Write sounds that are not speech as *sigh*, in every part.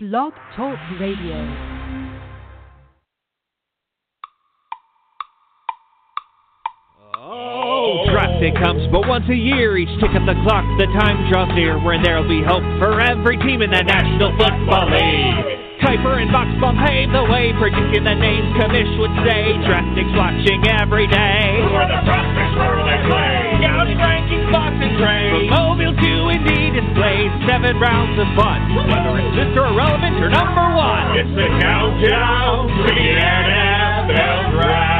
Blog Talk Radio. Oh, day comes but once a year. Each tick of the clock, the time draws near when there'll be hope for every team in the National Football League. Kiper and Buchsbaum pave the way, predicting the names Kamish would say. Draftix watching every day. Who are the prospects where they play? Scouting rankings, box and trade. From mobile to Indy displays, seven rounds of fun. Whether it's. Irrelevant or number one. It's the countdown to the NFL Draft.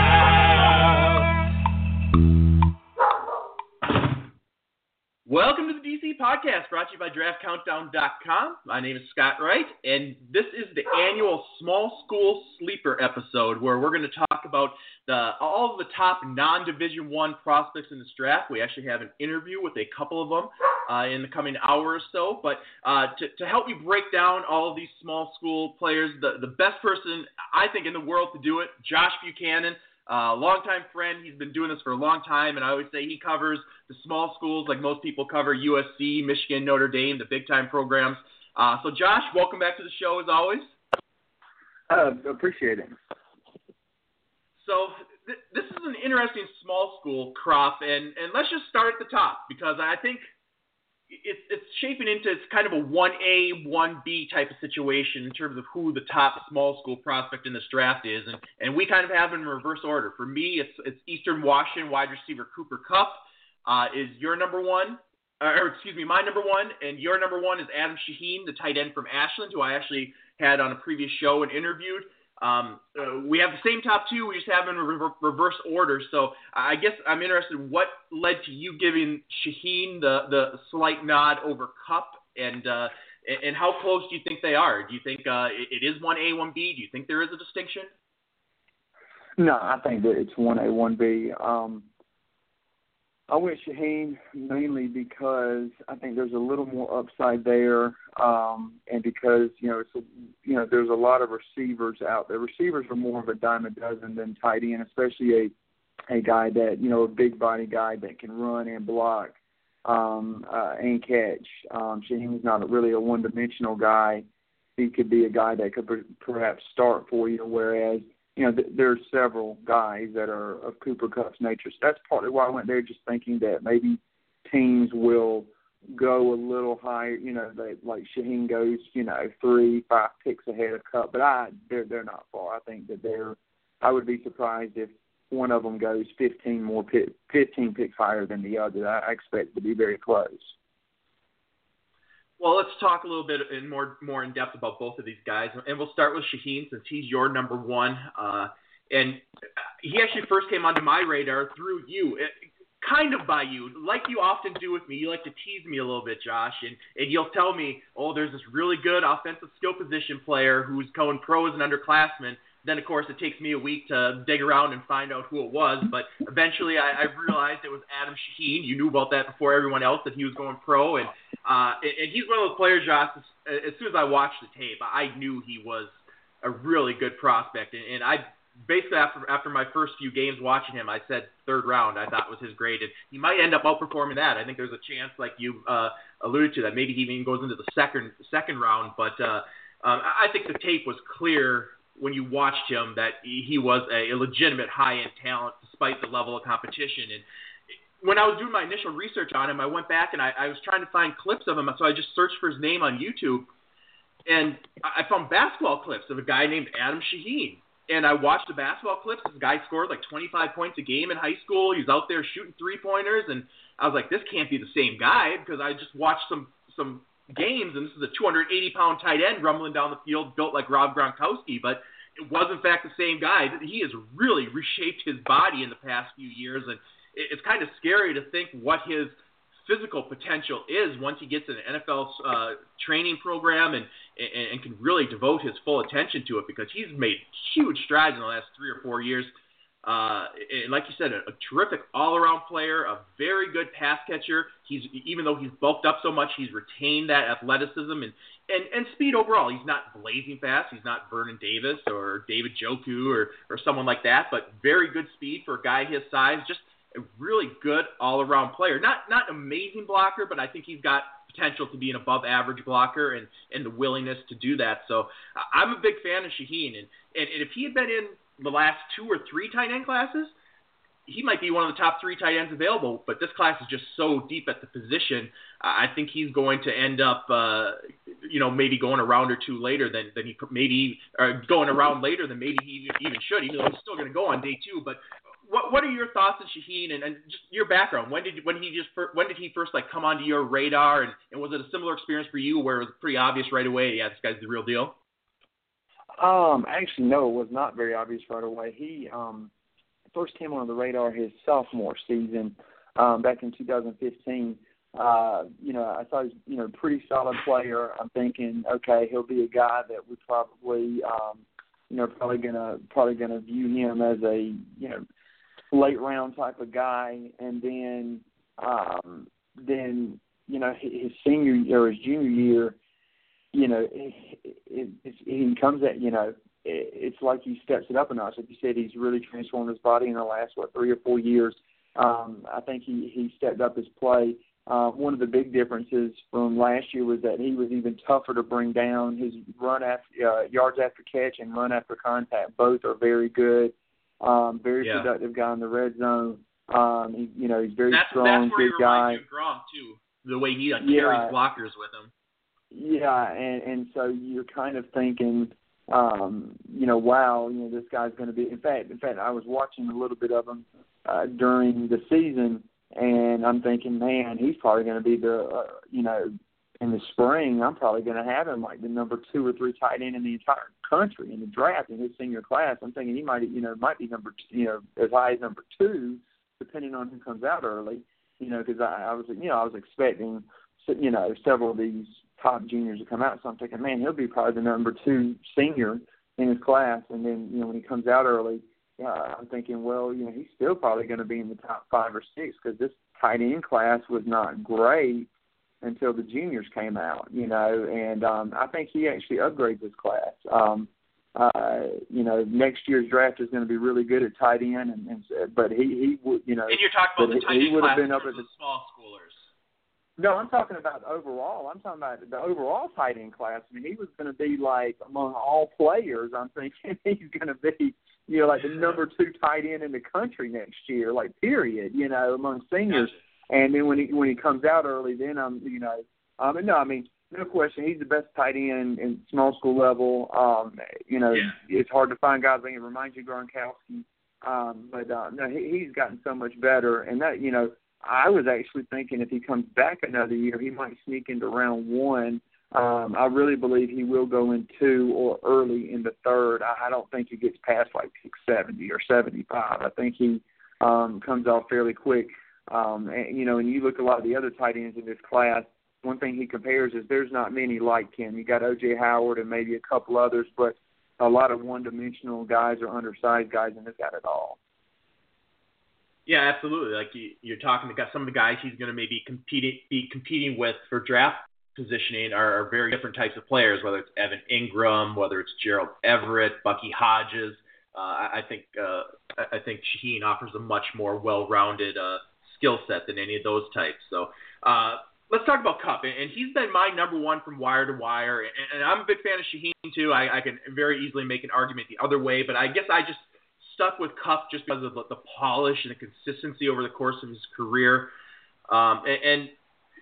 Podcast, brought to you by DraftCountdown.com. My name is Scott Wright, and this is the annual Small School Sleeper episode, where we're going to talk about the, all of the top non-Division One prospects in this draft. We actually have an interview with a couple of them uh, in the coming hour or so. But uh, to, to help me break down all of these small school players, the, the best person I think in the world to do it, Josh Buchanan. Uh, longtime friend. He's been doing this for a long time, and I always say he covers the small schools like most people cover USC, Michigan, Notre Dame, the big time programs. Uh, so, Josh, welcome back to the show as always. Uh, appreciate it. So, th- this is an interesting small school crop, and, and let's just start at the top because I think it's it's shaping into it's kind of a one A one B type of situation in terms of who the top small school prospect in this draft is, and and we kind of have in reverse order. For me, it's it's Eastern Washington wide receiver Cooper Kupp uh, is your number one, or excuse me, my number one, and your number one is Adam Shaheen, the tight end from Ashland, who I actually had on a previous show and interviewed. Um, uh, we have the same top two. We just have them in re- reverse order. So I guess I'm interested. What led to you giving Shaheen the the slight nod over Kupp, and uh, and how close do you think they are? Do you think uh, it, is one A, one B? Do you think there is a distinction? No, I think that it's one A, one B. Um, I went Shaheen mainly because I think there's a little more upside there, um, and because you know it's a, you know there's a lot of receivers out there. Receivers are more of a dime a dozen than tight end, especially a a guy that you know a big body guy that can run and block um, uh, and catch. Um, Shaheen's not really a one dimensional guy. He could be a guy that could per- perhaps start for you, whereas you know, th- there are several guys that are of Cooper Kupp's nature. So that's partly why I went there, just thinking that maybe teams will go a little higher. You know, they, like Shaheen goes, you know, three, five picks ahead of Kupp, but I they're they're not far. I think that they're. I would be surprised if one of them goes 15 more pick, 15 picks higher than the other. I expect to be very close. Well, let's talk a little bit in more more in depth about both of these guys, and we'll start with Shaheen since he's your number one. Uh, and he actually first came onto my radar through you, it, kind of by you, like you often do with me. You like to tease me a little bit, Josh, and and you'll tell me, oh, there's this really good offensive skill position player who's going pro as an underclassman. Then, of course, it takes me a week to dig around and find out who it was. But eventually, I, I realized it was Adam Shaheen. You knew about that before everyone else that he was going pro, and uh, and he's one of those players, Josh. As, as soon as I watched the tape, I knew he was a really good prospect, and, and I basically after after my first few games watching him, I said third round. I thought was his grade, and he might end up outperforming that. I think there's a chance, like you uh, alluded to, that maybe he even goes into the second second round. But uh, um, I think the tape was clear when you watched him that he was a, legitimate high end talent despite the level of competition. And when I was doing my initial research on him, I went back and I, I was trying to find clips of him. So I just searched for his name on YouTube, and I found basketball clips of a guy named Adam Shaheen. And I watched the basketball clips. This guy scored like 25 points a game in high school. He was out there shooting three pointers, and I was like, this can't be the same guy because I just watched some some games, and this is a 280 pound tight end rumbling down the field, built like Rob Gronkowski, but it was in fact the same guy. He has really reshaped his body in the past few years, and it's kind of scary to think what his physical potential is once he gets an NFL uh, training program and, and and can really devote his full attention to it because he's made huge strides in the last three or four years. Uh, and like you said, a, a terrific all-around player, a very good pass catcher. He's even though he's bulked up so much, he's retained that athleticism and and, and speed overall. He's not blazing fast. He's not Vernon Davis or David Njoku or or someone like that, but very good speed for a guy his size. Just a really good all around player. Not not an amazing blocker, but I think he's got potential to be an above average blocker and, and the willingness to do that. So I'm a big fan of Shaheen. And, and, and if he had been in the last two or three tight end classes, he might be one of the top three tight ends available, but this class is just so deep at the position. I think he's going to end up, uh, you know, maybe going a round or two later than, than he maybe or going around later than maybe he even should. Even though he's still going to go on day two, but what what are your thoughts on Shaheen and, and just your background? When did when he just when did he first like come onto your radar and, and was it a similar experience for you where it was pretty obvious right away? Yeah, this guy's the real deal. Um, actually, no, it was not very obvious right away. He um first came on the radar his sophomore season um, back in 2015. Uh, you know, I thought he was, you know, pretty solid player. I'm thinking, okay, he'll be a guy that would probably, um, you know, probably gonna probably gonna view him as a, you know, late round type of guy, and then um, then you know his senior or his junior year, you know, it, it, it, he comes at you know it's like he steps it up a notch. Like you said, he's really transformed his body in the last what three or four years. Um, I think he he stepped up his play. Uh, one of the big differences from last year was that he was even tougher to bring down. His run after uh, yards after catch and run after contact both are very good. Um, very yeah. productive guy in the red zone. Um, he, you know, he's very that's, strong, that's where big he guy. Of Gronk too, the way he like, yeah. carries blockers with him. Yeah, and and so you're kind of thinking, um, you know, wow, you know, this guy's going to be. In fact, in fact, I was watching a little bit of him uh, during the season, and I'm thinking, man, he's probably going to be the, uh, you know, in the spring, I'm probably going to have him like the number two or three tight end in the entire country in the draft in his senior class. I'm thinking he might, you know, might be number, you know, as high as number two, depending on who comes out early. You know, because I, I was, you know, I was expecting, you know, several of these top juniors to come out. So I'm thinking, man, he'll be probably the number two senior in his class. And then, you know, when he comes out early, uh, I'm thinking, well, you know, he's still probably going to be in the top five or six because this tight end class was not great until the juniors came out, you know, and um, I think he actually upgrades his class. Um, uh, you know, next year's draft is going to be really good at tight end, and, and but he he would, you know, and you're talking about the tight end class been up at the small schoolers. No, I'm talking about overall. I'm talking about the overall tight end class. I mean, he was going to be like among all players. I'm thinking *laughs* he's going to be, you know, like the number two tight end in the country next year, like period. You know, among seniors. And then when he when he comes out early, then I'm you know, um, no, I mean no question, he's the best tight end in small school level. Um, you know, yeah. it's hard to find guys that can remind you Gronkowski. Um, but uh, no, he, he's gotten so much better, and that you know, I was actually thinking if he comes back another year, he might sneak into round one. Um, I really believe he will go in two or early in the third. I, I don't think he gets past like pick seventy or seventy five. I think he um, comes off fairly quick. Um, and, you know, and you look at a lot of the other tight ends in this class. One thing he compares is there's not many like him. You got O.J. Howard and maybe a couple others, but a lot of one-dimensional guys or undersized guys, and this got it all. Yeah, absolutely. Like you, you're talking about some of the guys he's going to maybe competing be competing with for draft positioning are, are very different types of players. Whether it's Evan Engram, whether it's Gerald Everett, Bucky Hodges. Uh, I, I think uh, I think Shaheen offers a much more well-rounded uh, skill set than any of those types. So uh, let's talk about Kupp, and he's been my number one from wire to wire, and, and I'm a big fan of Shaheen too. I, I can very easily make an argument the other way, but I guess I just stuck with Kupp just because of the, polish and the consistency over the course of his career. Um, and, and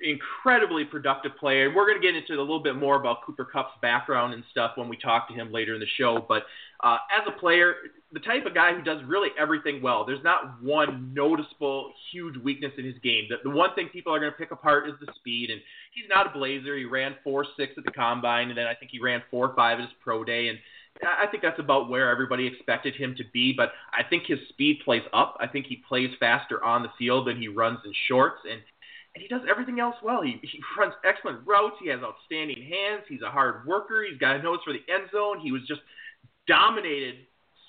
incredibly productive player. We're going to get into a little bit more about Cooper Kupp's background and stuff when we talk to him later in the show. But uh, as a player, the type of guy who does really everything well. There's not one noticeable huge weakness in his game. The, the one thing people are going to pick apart is the speed, and he's not a blazer. He ran four six at the combine, and then I think he ran four five at his pro day, and I think that's about where everybody expected him to be. But I think his speed plays up. I think he plays faster on the field than he runs in shorts, and and he does everything else well. He he *laughs* runs excellent routes. He has outstanding hands. He's a hard worker. He's got a nose for the end zone. He was just dominated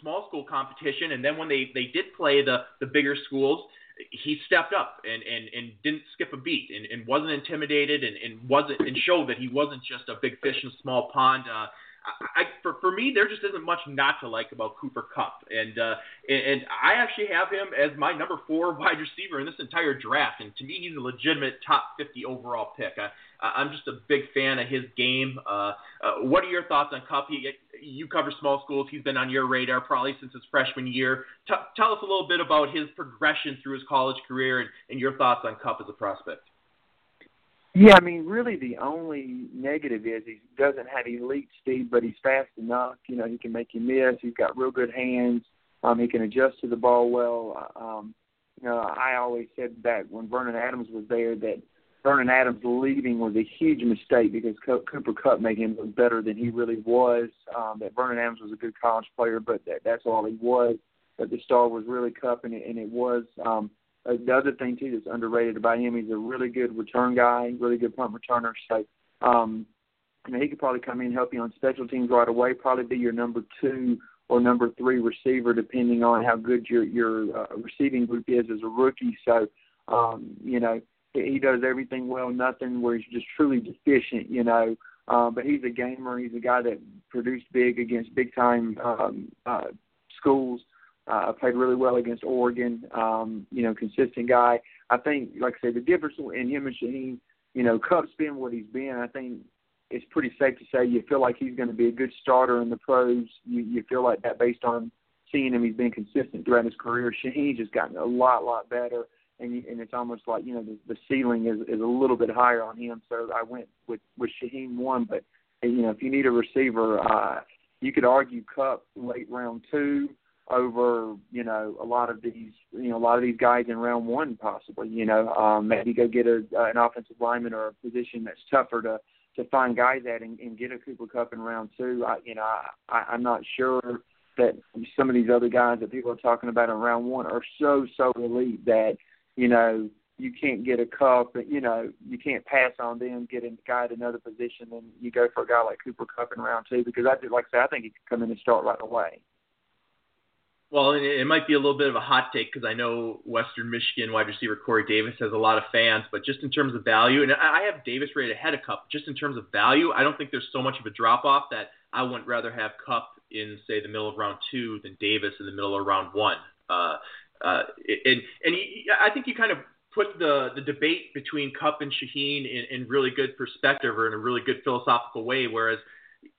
small school competition, and then when they they did play the the bigger schools, he stepped up and and and didn't skip a beat and, and wasn't intimidated and, and wasn't and showed that he wasn't just a big fish in a small pond. Uh, I, for for me, there just isn't much not to like about Cooper Kupp, and uh, and, I actually have him as my number four *laughs* wide receiver in this entire draft, and to me, he's a legitimate top 50 overall pick. I, I'm just a big fan of his game. Uh, uh, what are your thoughts on Kupp? He, you cover small schools. He's been on your radar probably since his freshman year. T- tell us a little bit about his progression through his college career and, and your thoughts on Kupp as a prospect. Yeah, I mean, really, the only negative is he doesn't have elite speed, but he's fast enough. You know, he can make you miss. He's got real good hands. Um, he can adjust to the ball well. Um, you know, I always said back when Vernon Adams was there that Vernon Adams leaving was a huge mistake because Cooper Kupp made him look better than he really was. Um, that Vernon Adams was a good college player, but that, that's all he was. But the star was really Kupp, and it, and it was. Um, uh, the other thing too that's underrated about him, he's a really good return guy, really good punt returner. So, um, you know, he could probably come in and help you on special teams right away. Probably be your number two or number three receiver, depending on how good your your uh, receiving group is as a rookie. So, um, you know, he does everything well, nothing where he's just truly deficient, you know. Uh, but he's a gamer. He's a guy that produced big against big time um, uh, schools. Played really well against Oregon. Um, you know, consistent guy. I think, like I said, the difference in him and Shaheen, you know, Kupp's been what he's been. I think it's pretty safe to say you feel like he's going to be a good starter in the pros. You, you feel like that based on seeing him. He's been consistent throughout his career. Shaheen's just gotten a lot, lot better and and it's almost like you know the, the ceiling is is a little bit higher on him. So I went with with Shaheen one, but you know if you need a receiver, uh, you could argue Kupp late round two over you know a lot of these you know a lot of these guys in round one possibly. You know um, maybe go get a uh, an offensive lineman or a position that's tougher to to find guys at and, and get a Cooper Kupp in round two. I, you know I, I I'm not sure that some of these other guys that people are talking about in round one are so so elite that you know, you can't get a Kupp, but you know, you can't pass on them, get a guy at another position, and you go for a guy like Cooper Kupp in round two because I do, like I said, I think he could come in and start right away. Well, it might be a little bit of a hot take because I know Western Michigan wide receiver Corey Davis has a lot of fans, but just in terms of value, and I have Davis rated ahead of Kupp. Just in terms of value, I don't think there's so much of a drop off that I wouldn't rather have Kupp in say the middle of round two than Davis in the middle of round one. Uh, uh, and and he, I think you kind of put the the debate between Kupp and Shaheen in, in really good perspective or in a really good philosophical way. Whereas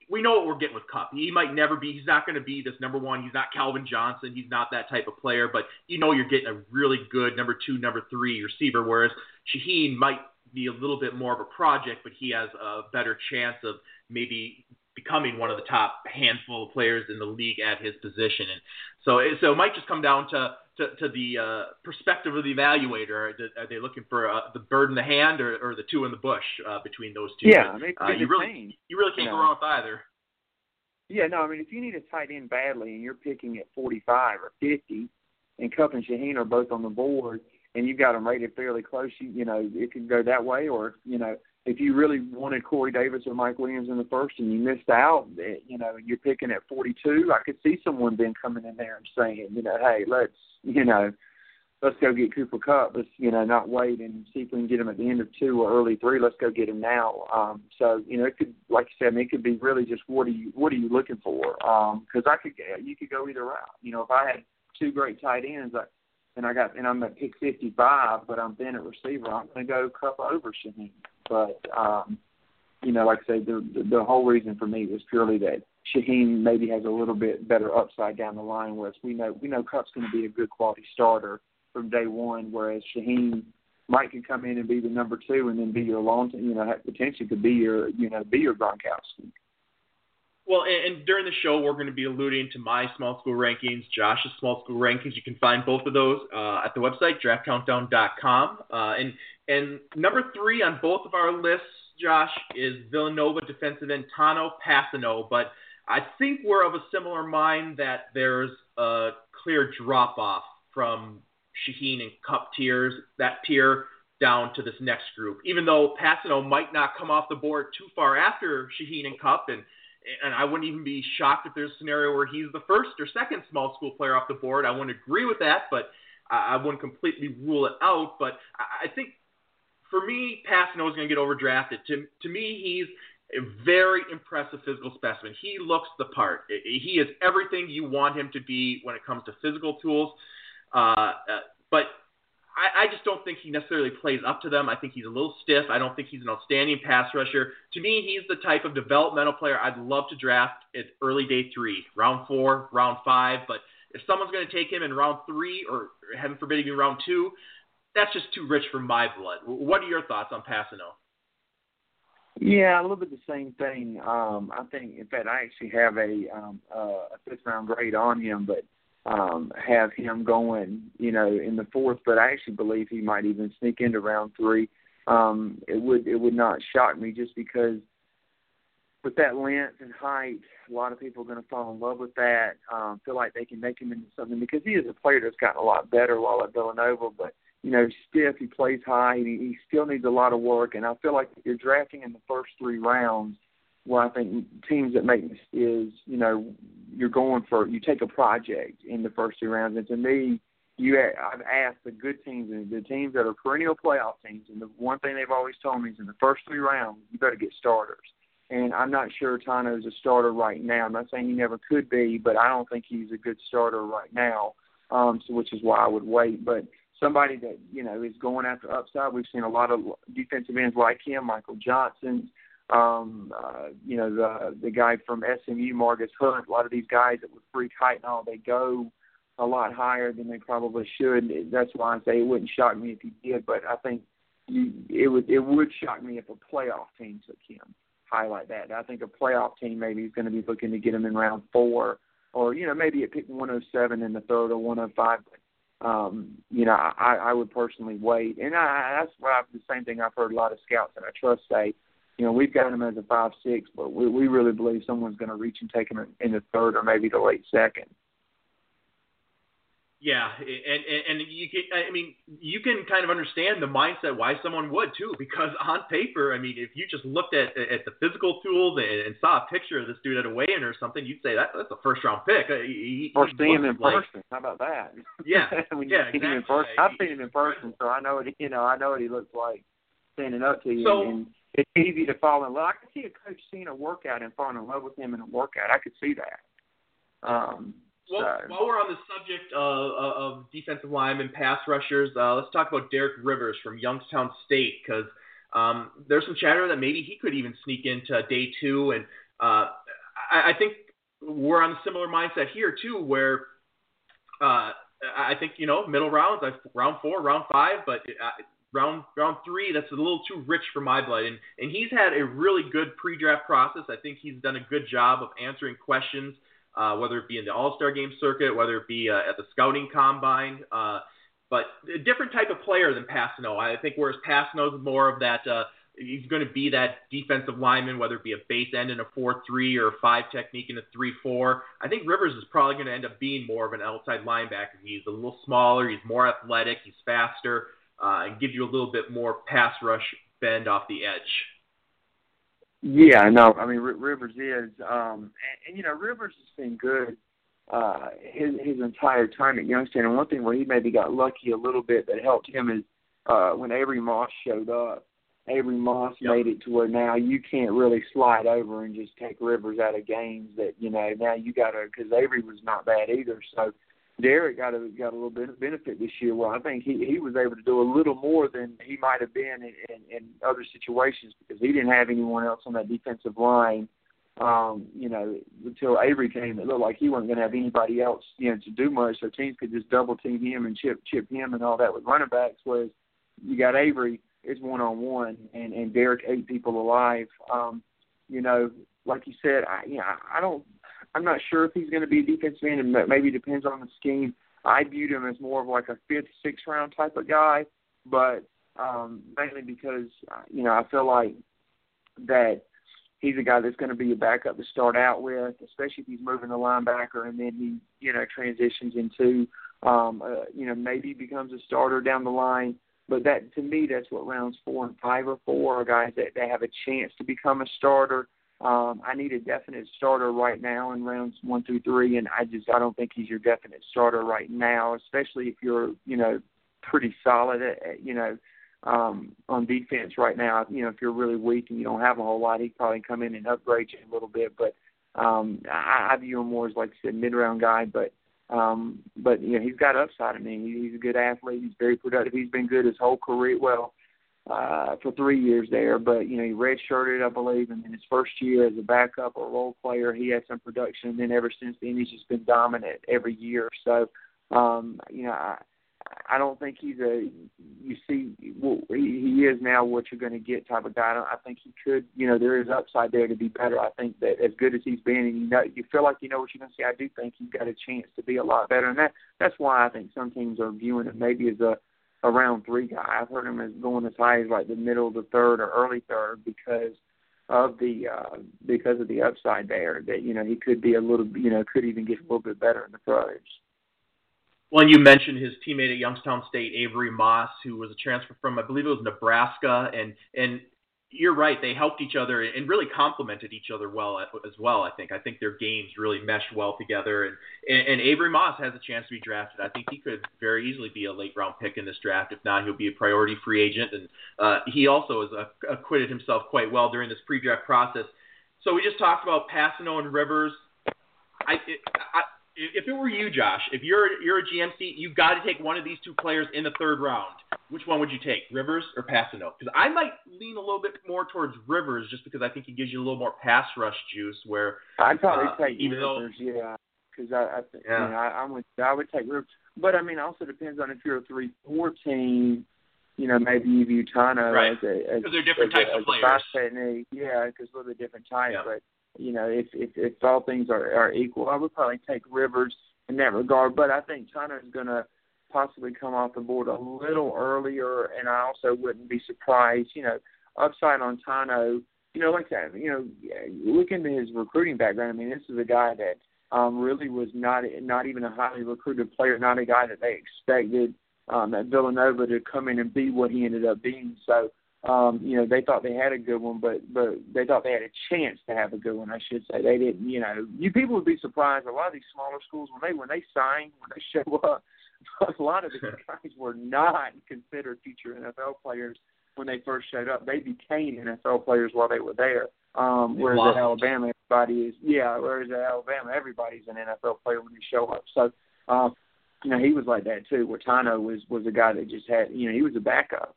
we know what we're getting with Kupp. He might never be. He's not going to be this number one. He's not Calvin Johnson. He's not that type of player. But you know you're getting a really good number two, number three receiver. Whereas Shaheen might be a little bit more of a project, but he has a better chance of maybe becoming one of the top handful of players in the league at his position. And so, so it might just come down to to, to the uh, perspective of the evaluator? Are they looking for uh, the bird in the hand or, or the two in the bush uh, between those two? Yeah, but, uh, you really you really can't you know, go wrong with either. Yeah, no, I mean if you need a tight end badly and you're picking at 45 or 50, and Kupp and Shaheen are both on the board, and you've got them rated fairly close, you, you know it could go that way, or you know if you really wanted Corey Davis or Mike Williams in the first and you missed out, eh, you know, and you're picking at 42, I could see someone then coming in there and saying, you know, hey, let's, you know, let's go get Cooper Kupp. Let's, you know, not wait and see if we can get him at the end of two or early three. Let's go get him now. Um, so, you know, it could, like you said, I mean, it could be really just what are you, what are you looking for? Because um, I could, you could go either route. You know, if I had two great tight ends, I, and I got, and I'm at pick 55, but I'm thin at receiver, I'm going to go Kupp over Shaheen. But um, you know, like I say, the, the whole reason for me was purely that Shaheen maybe has a little bit better upside down the line. Whereas we know we know Kupp's going to be a good quality starter from day one, whereas Shaheen might can come in and be the number two, and then be your long, you know, potentially could be your, you know, be your Gronkowski. Well, and, and during the show, we're going to be alluding to my small school rankings, Josh's small school rankings. You can find both of those uh, at the website draftcountdown.com. Uh, and and number three on both of our lists, Josh, is Villanova defensive end Tanoh Kpassagnon. But I think we're of a similar mind that there's a clear drop off from Shaheen and Kupp tiers, that tier down to this next group. Even though Kpassagnon might not come off the board too far after Shaheen and Kupp, and and I wouldn't even be shocked if there's a scenario where he's the first or second small school player off the board. I wouldn't agree with that, but I wouldn't completely rule it out. But I think for me, Kpassagnon is going to get overdrafted. To to me, he's a very impressive physical specimen. He looks the part. He is everything you want him to be when it comes to physical tools. Uh, uh, but I, I just don't think he necessarily plays up to them. I think he's a little stiff. I don't think he's an outstanding pass rusher. To me, he's the type of developmental player I'd love to draft at early day three, round four, round five. But if someone's going to take him in round three or heaven forbid even round two, that's just too rich for my blood. What are your thoughts on Kpassagnon? Yeah, a little bit the same thing. Um, I think, in fact, I actually have a um, uh, a fifth round grade on him, but um, have him going, you know, in the fourth. But I actually believe he might even sneak into round three. Um, it would it would not shock me just because with that length and height, a lot of people are going to fall in love with that. Um, feel like they can make him into something because he is a player that's gotten a lot better while at Villanova, but you know, stiff. He plays high. He, he still needs a lot of work. And I feel like if you're drafting in the first three rounds, well, I think teams that make is, you know, you're going for you take a project in the first two rounds. And to me, you I've asked the good teams the teams that are perennial playoff teams, and the one thing they've always told me is in the first three rounds you better get starters. And I'm not sure Tanoh is a starter right now. I'm not saying he never could be, but I don't think he's a good starter right now. Um, so which is why I would wait. But somebody that you know is going after upside. We've seen a lot of defensive ends like him, Michael Johnson, um, uh, you know the the guy from SMU, Margus Hunt. A lot of these guys that with free height and all, they go a lot higher than they probably should. That's why I say it wouldn't shock me if he did, but I think you, it would it would shock me if a playoff team took him. Highlight that. I think a playoff team maybe is going to be looking to get him in round four, or you know maybe at pick 107 in the third or 105. But um, you know, I, I would personally wait. And I, that's what I've, the same thing I've heard a lot of scouts that I trust say, you know, we've got him as a five six, but we, we really believe someone's going to reach and take him in, in the third or maybe the late second. Yeah, and, and and you can I mean you can kind of understand the mindset why someone would too because *laughs* on paper I mean if you just looked at at the physical tools and, and saw a picture of this dude at a weigh-in or something you'd say that that's a first round pick. He, or see him in like, person. How about that? Yeah, *laughs* yeah, exactly. him in person. I've seen him in person, so I know what you know I know what he looks like standing up to you. So, and it's easy to fall in love. I could see a coach seeing a workout and falling in love with him in a workout. I could see that. Um, well, while we're on the subject of, of defensive linemen, pass rushers, uh, let's talk about Derek Rivers from Youngstown State because um, there's some chatter that maybe he could even sneak into day two, and uh, I, I think we're on a similar mindset here too, where uh, I think you know middle rounds, round four, round five, but uh, round round three, that's a little too rich for my blood. And and he's had a really good pre-draft process. I think he's done a good job of answering questions uh, whether it be in the All Star Game circuit, whether it be uh, at the scouting combine. Uh, but a different type of player than Kpassagnon. I think whereas Kpassagnon is more of that, uh, he's going to be that defensive lineman, whether it be a base end in a 4 3 or a 5 technique in a 3 4. I think Rivers is probably going to end up being more of an outside linebacker. He's a little smaller, he's more athletic, he's faster, uh, and gives you a little bit more pass rush bend off the edge. Yeah, no, I mean Rivers is, um, and, and you know Rivers has been good uh, his his entire time at Youngstown. And one thing where he maybe got lucky a little bit that helped him is uh, when Avery Moss showed up. Avery Moss yep. made it to where now you can't really slide over and just take Rivers out of games. That you know now you got to because Avery was not bad either. So Derek got a got a little bit of benefit this year. Well, I think he he was able to do a little more than he might have been in, in, in other situations because he didn't have anyone else on that defensive line. Um, you know, until Avery came, it looked like he wasn't going to have anybody else, you know, to do much. So teams could just double team him and chip chip him and all that with running backs. Whereas you got Avery, it's one on one, and and Derek ate people alive. Um, you know, like you said, I you know, I don't I'm not sure if he's going to be a defensive end, and maybe depends on the scheme. I viewed him as more of like a fifth, sixth round type of guy, but um, mainly because uh, you know I feel like that he's a guy that's going to be a backup to start out with, especially if he's moving the linebacker and then he you know transitions into um, uh, you know maybe becomes a starter down the line. But that to me, that's what rounds four and five are for. Are guys that they have a chance to become a starter um, I need a definite starter right now in rounds one through three, and I just I don't think he's your definite starter right now, especially if you're you know pretty solid at, at you know um, on defense right now. You know, if you're really weak and you don't have a whole lot, he'd probably come in and upgrade you a little bit. But um, I, I view him more as like I said, mid round guy. But um, but you know, he's got upside. I mean, he's a good athlete. He's very productive. He's been good his whole career. Well, uh, for three years there, but you know he redshirted, I believe, and in his first year as a backup or role player, he had some production. And then ever since then, he's just been dominant every year. So, um, you know, I, I don't think he's a you see well, he, he is now what you're going to get type of guy. I think he could, you know, there is upside there to be better. I think that as good as he's been, and you know, you feel like you know what you're going to see. I do think he's got a chance to be a lot better, and that that's why I think some teams are viewing him maybe as a a round three guy. I've heard him as going as high as like the middle of the third or early third because of the uh because of the upside there that you know he could be a little you know could even get a little bit better in the pros. Well, you mentioned his teammate at Youngstown State, Avery Moss, who was a transfer from, I believe it was Nebraska, and and you're right. They helped each other and really complemented each other well as well. I think. I think their games really meshed well together. And, and and Avery Moss has a chance to be drafted. I think he could very easily be a late round pick in this draft. If not, he'll be a priority free agent. And uh, he also has uh, acquitted himself quite well during this pre-draft process. So we just talked about Kpassagnon and Rivers. I, it, I if it were you, Josh, if you're you're a GMC, you've got to take one of these two players in the third round. Which one would you take, Rivers or Kpassagnon? Because I might lean a little bit more towards Rivers, just because I think he gives you a little more pass rush juice. Where I'd probably uh, take even Rivers, though, yeah, because I, I think Yeah. you know, I, I'm with I would take Rivers, but I mean, also depends on if you're a three four team. You know, maybe you view Tanoh Right. as a as, because they're different as types a, of players. a fast technique. Yeah, because a little bit different type. Yeah. But you know, if if if all things are are equal, I would probably take Rivers in that regard. But I think Tanoh is going to possibly come off the board a little earlier, and I also wouldn't be surprised. You know, upside on Tanoh. You know, like that. You know, look into his recruiting background. I mean, this is a guy that um, really was not not even a highly recruited player, not a guy that they expected um, at Villanova to come in and be what he ended up being. So, um, you know, they thought they had a good one, but but they thought they had a chance to have a good one. I should say they didn't. You know, you people would be surprised. A lot of these smaller schools when they when they sign when they *laughs* show up, a lot of these *laughs* guys were not considered future NFL players when they first showed up. They became NFL players while they were there. Um, whereas at Alabama, everybody is yeah. Whereas at Alabama, everybody's an NFL player when you show up. So, um, you know, he was like that too. Where Tanoh was was a guy that just had you know he was a backup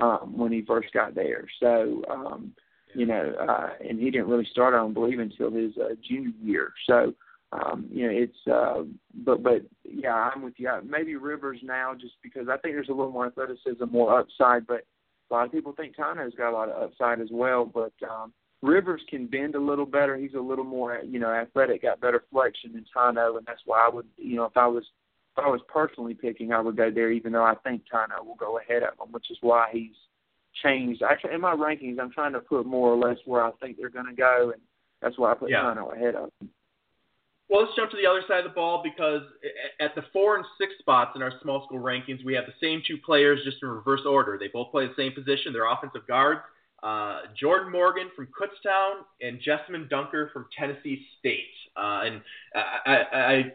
um, when he first got there. So, um, you know, uh, and he didn't really start, I don't believe, until his uh, junior year. So, um, you know, it's, uh, but, but yeah, I'm with you. Maybe Rivers now, just because I think there's a little more athleticism, more upside. But a lot of people think Tanoh's got a lot of upside as well. But um, Rivers can bend a little better. He's a little more, you know, athletic, got better flexion than Tanoh, and that's why I would, you know, if I was if I was personally picking, I would go there, even though I think Tanoh will go ahead of him, which is why he's changed. Actually, in my rankings, I'm trying to put more or less where I think they're going to go, and that's why I put Yeah. Tanoh ahead of him. Well, let's jump to the other side of the ball because at the four and six spots in our small school rankings, we have the same two players just in reverse order. They both play the same position. They're offensive guards. Uh, Jordan Morgan from Kutztown and Jessamen Dunker from Tennessee State. Uh, and I,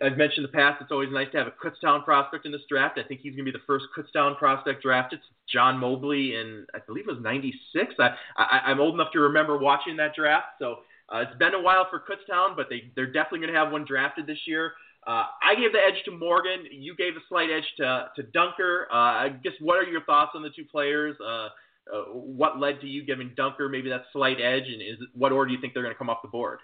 I, I've mentioned in the past, it's always nice to have a Kutztown prospect in this draft. I think he's going to be the first Kutztown prospect drafted. John Mobley in, I believe it was 96. I, I, I'm old enough to remember watching that draft. So uh, it's been a while for Kutztown, but they, they're definitely going to have one drafted this year. Uh, I gave the edge to Morgan. You gave a slight edge to, to Dunker. Uh, I guess what are your thoughts on the two players? Uh, uh, what led to you giving Dunker maybe that slight edge, and is what order do you think they're going to come off the board?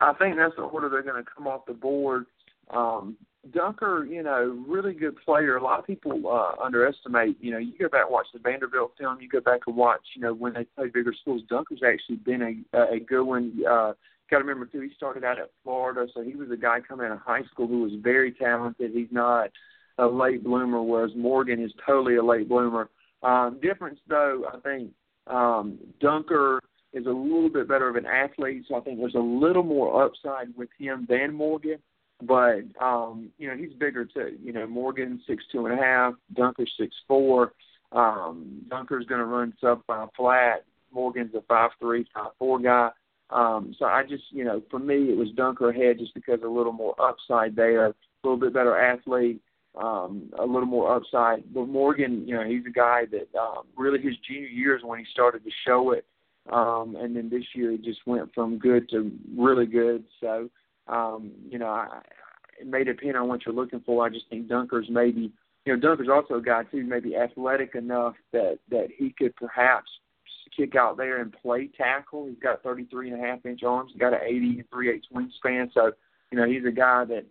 I think that's the order they're going to come off the board. Um, Dunker, you know, really good player. A lot of people uh, underestimate. You know, you go back and watch the Vanderbilt film. You go back and watch, you know, when they play bigger schools. Dunker's actually been a a good one. Uh, Got to remember too. He started out at Florida, so he was a guy coming out of high school who was very talented. He's not a late bloomer, whereas Morgan is totally a late bloomer. Um, difference though, I think um, Dunker is a little bit better of an athlete, so I think there's a little more upside with him than Morgan. But um, you know, he's bigger too. You know, Morgan six two and a half, Dunker six four. Um, Dunker's going to run sub five flat. Morgan's a five three, five four guy. Um, so I just, you know, for me, it was Dunker ahead just because a little more upside there, a little bit better athlete. Um, a little more upside. But Morgan, you know, he's a guy that um, really his junior year is when he started to show it, um, and then this year he just went from good to really good. So, um, you know, I, it may depend on what you're looking for. I just think Dunker's maybe, you know, Dunker's also a guy too, maybe athletic enough that that he could perhaps kick out there and play tackle. He's got 33 and a half inch arms. He's got an 80 and 3 8 wingspan. So, you know, he's a guy that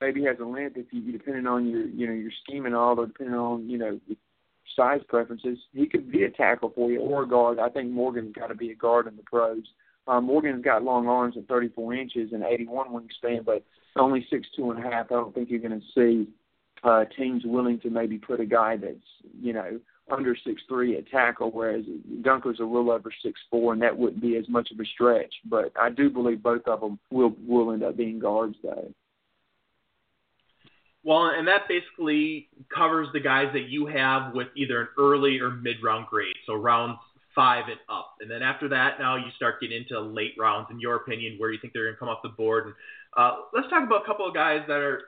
maybe has a length if you depending on your you know your scheme and all, or depending on you know size preferences, he could be a tackle for you or a guard. I think Morgan's got to be a guard in the pros. Um, Morgan's got long arms at 34 inches and 81 wingspan, but only six two and a half. I don't think you're going to see uh, teams willing to maybe put a guy that's you know under six three at tackle, whereas Dunker's a little over six four, and that wouldn't be as much of a stretch. But I do believe both of them will will end up being guards though. Well, and that basically covers the guys that you have with either an early or mid round grade, so rounds five and up. And then after that, now you start getting into late rounds, in your opinion, where you think they're going to come off the board. And uh, let's talk about a couple of guys that are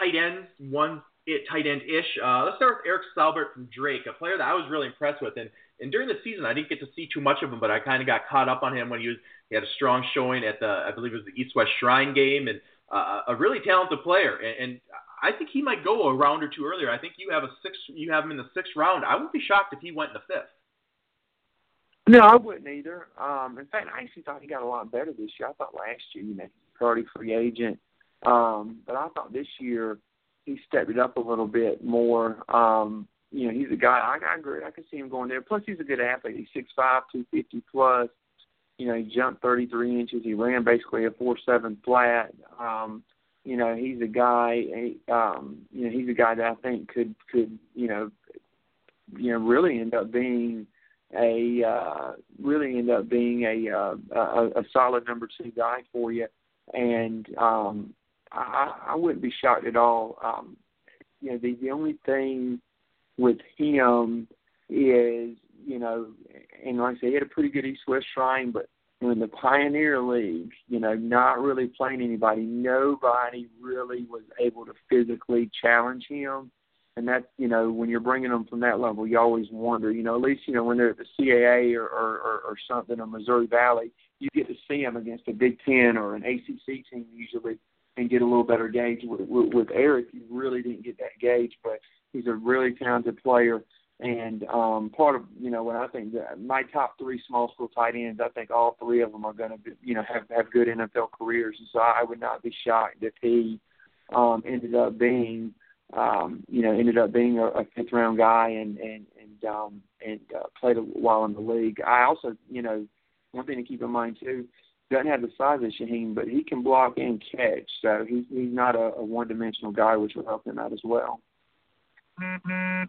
tight ends, one tight end ish. Uh, let's start with Eric Saubert from Drake, a player that I was really impressed with. And, and during the season, I didn't get to see too much of him, but I kind of got caught up on him when he was he had a strong showing at the I believe it was the East West Shrine game, and uh, a really talented player. And, and I think he might go a round or two earlier. I think you have a six. You have him in the sixth round. I wouldn't be shocked if he went in the fifth. No, I wouldn't either. Um, in fact, I actually thought he got a lot better this year. I thought last year, you know, already free agent, um, but I thought this year he stepped it up a little bit more. Um, you know, he's a guy I, I agree. I can see him going there. Plus, he's a good athlete. He's six five, two fifty plus. You know, he jumped thirty three inches. He ran basically a four seven flat. Um, you know, he's a guy. Um, you know, he's a guy that I think could could you know, you know, really end up being a uh, really end up being a, uh, a a solid number two guy for you. And um, I, I wouldn't be shocked at all. Um, you know, the the only thing with him is you know, and like I say, he had a pretty good East West Shrine, but in the Pioneer League, you know, not really playing anybody, nobody really was able to physically challenge him. And that's, you know, when you're bringing them from that level, you always wonder, you know, at least, you know, when they're at the CAA or, or, or, or something, or Missouri Valley, you get to see them against a Big Ten or an ACC team usually and get a little better gauge. With, with, with Eric, you really didn't get that gauge, but he's a really talented player and um, part of you know when I think that my top three small school tight ends, I think all three of them are going to you know have have good NFL careers, and so I would not be shocked if he um, ended up being um, you know ended up being a, a fifth round guy and and and um, and uh, played a while in the league. I also you know one thing to keep in mind too doesn't have the size of Shaheen, but he can block and catch, so he's he's not a, a one dimensional guy, which will help him out as well.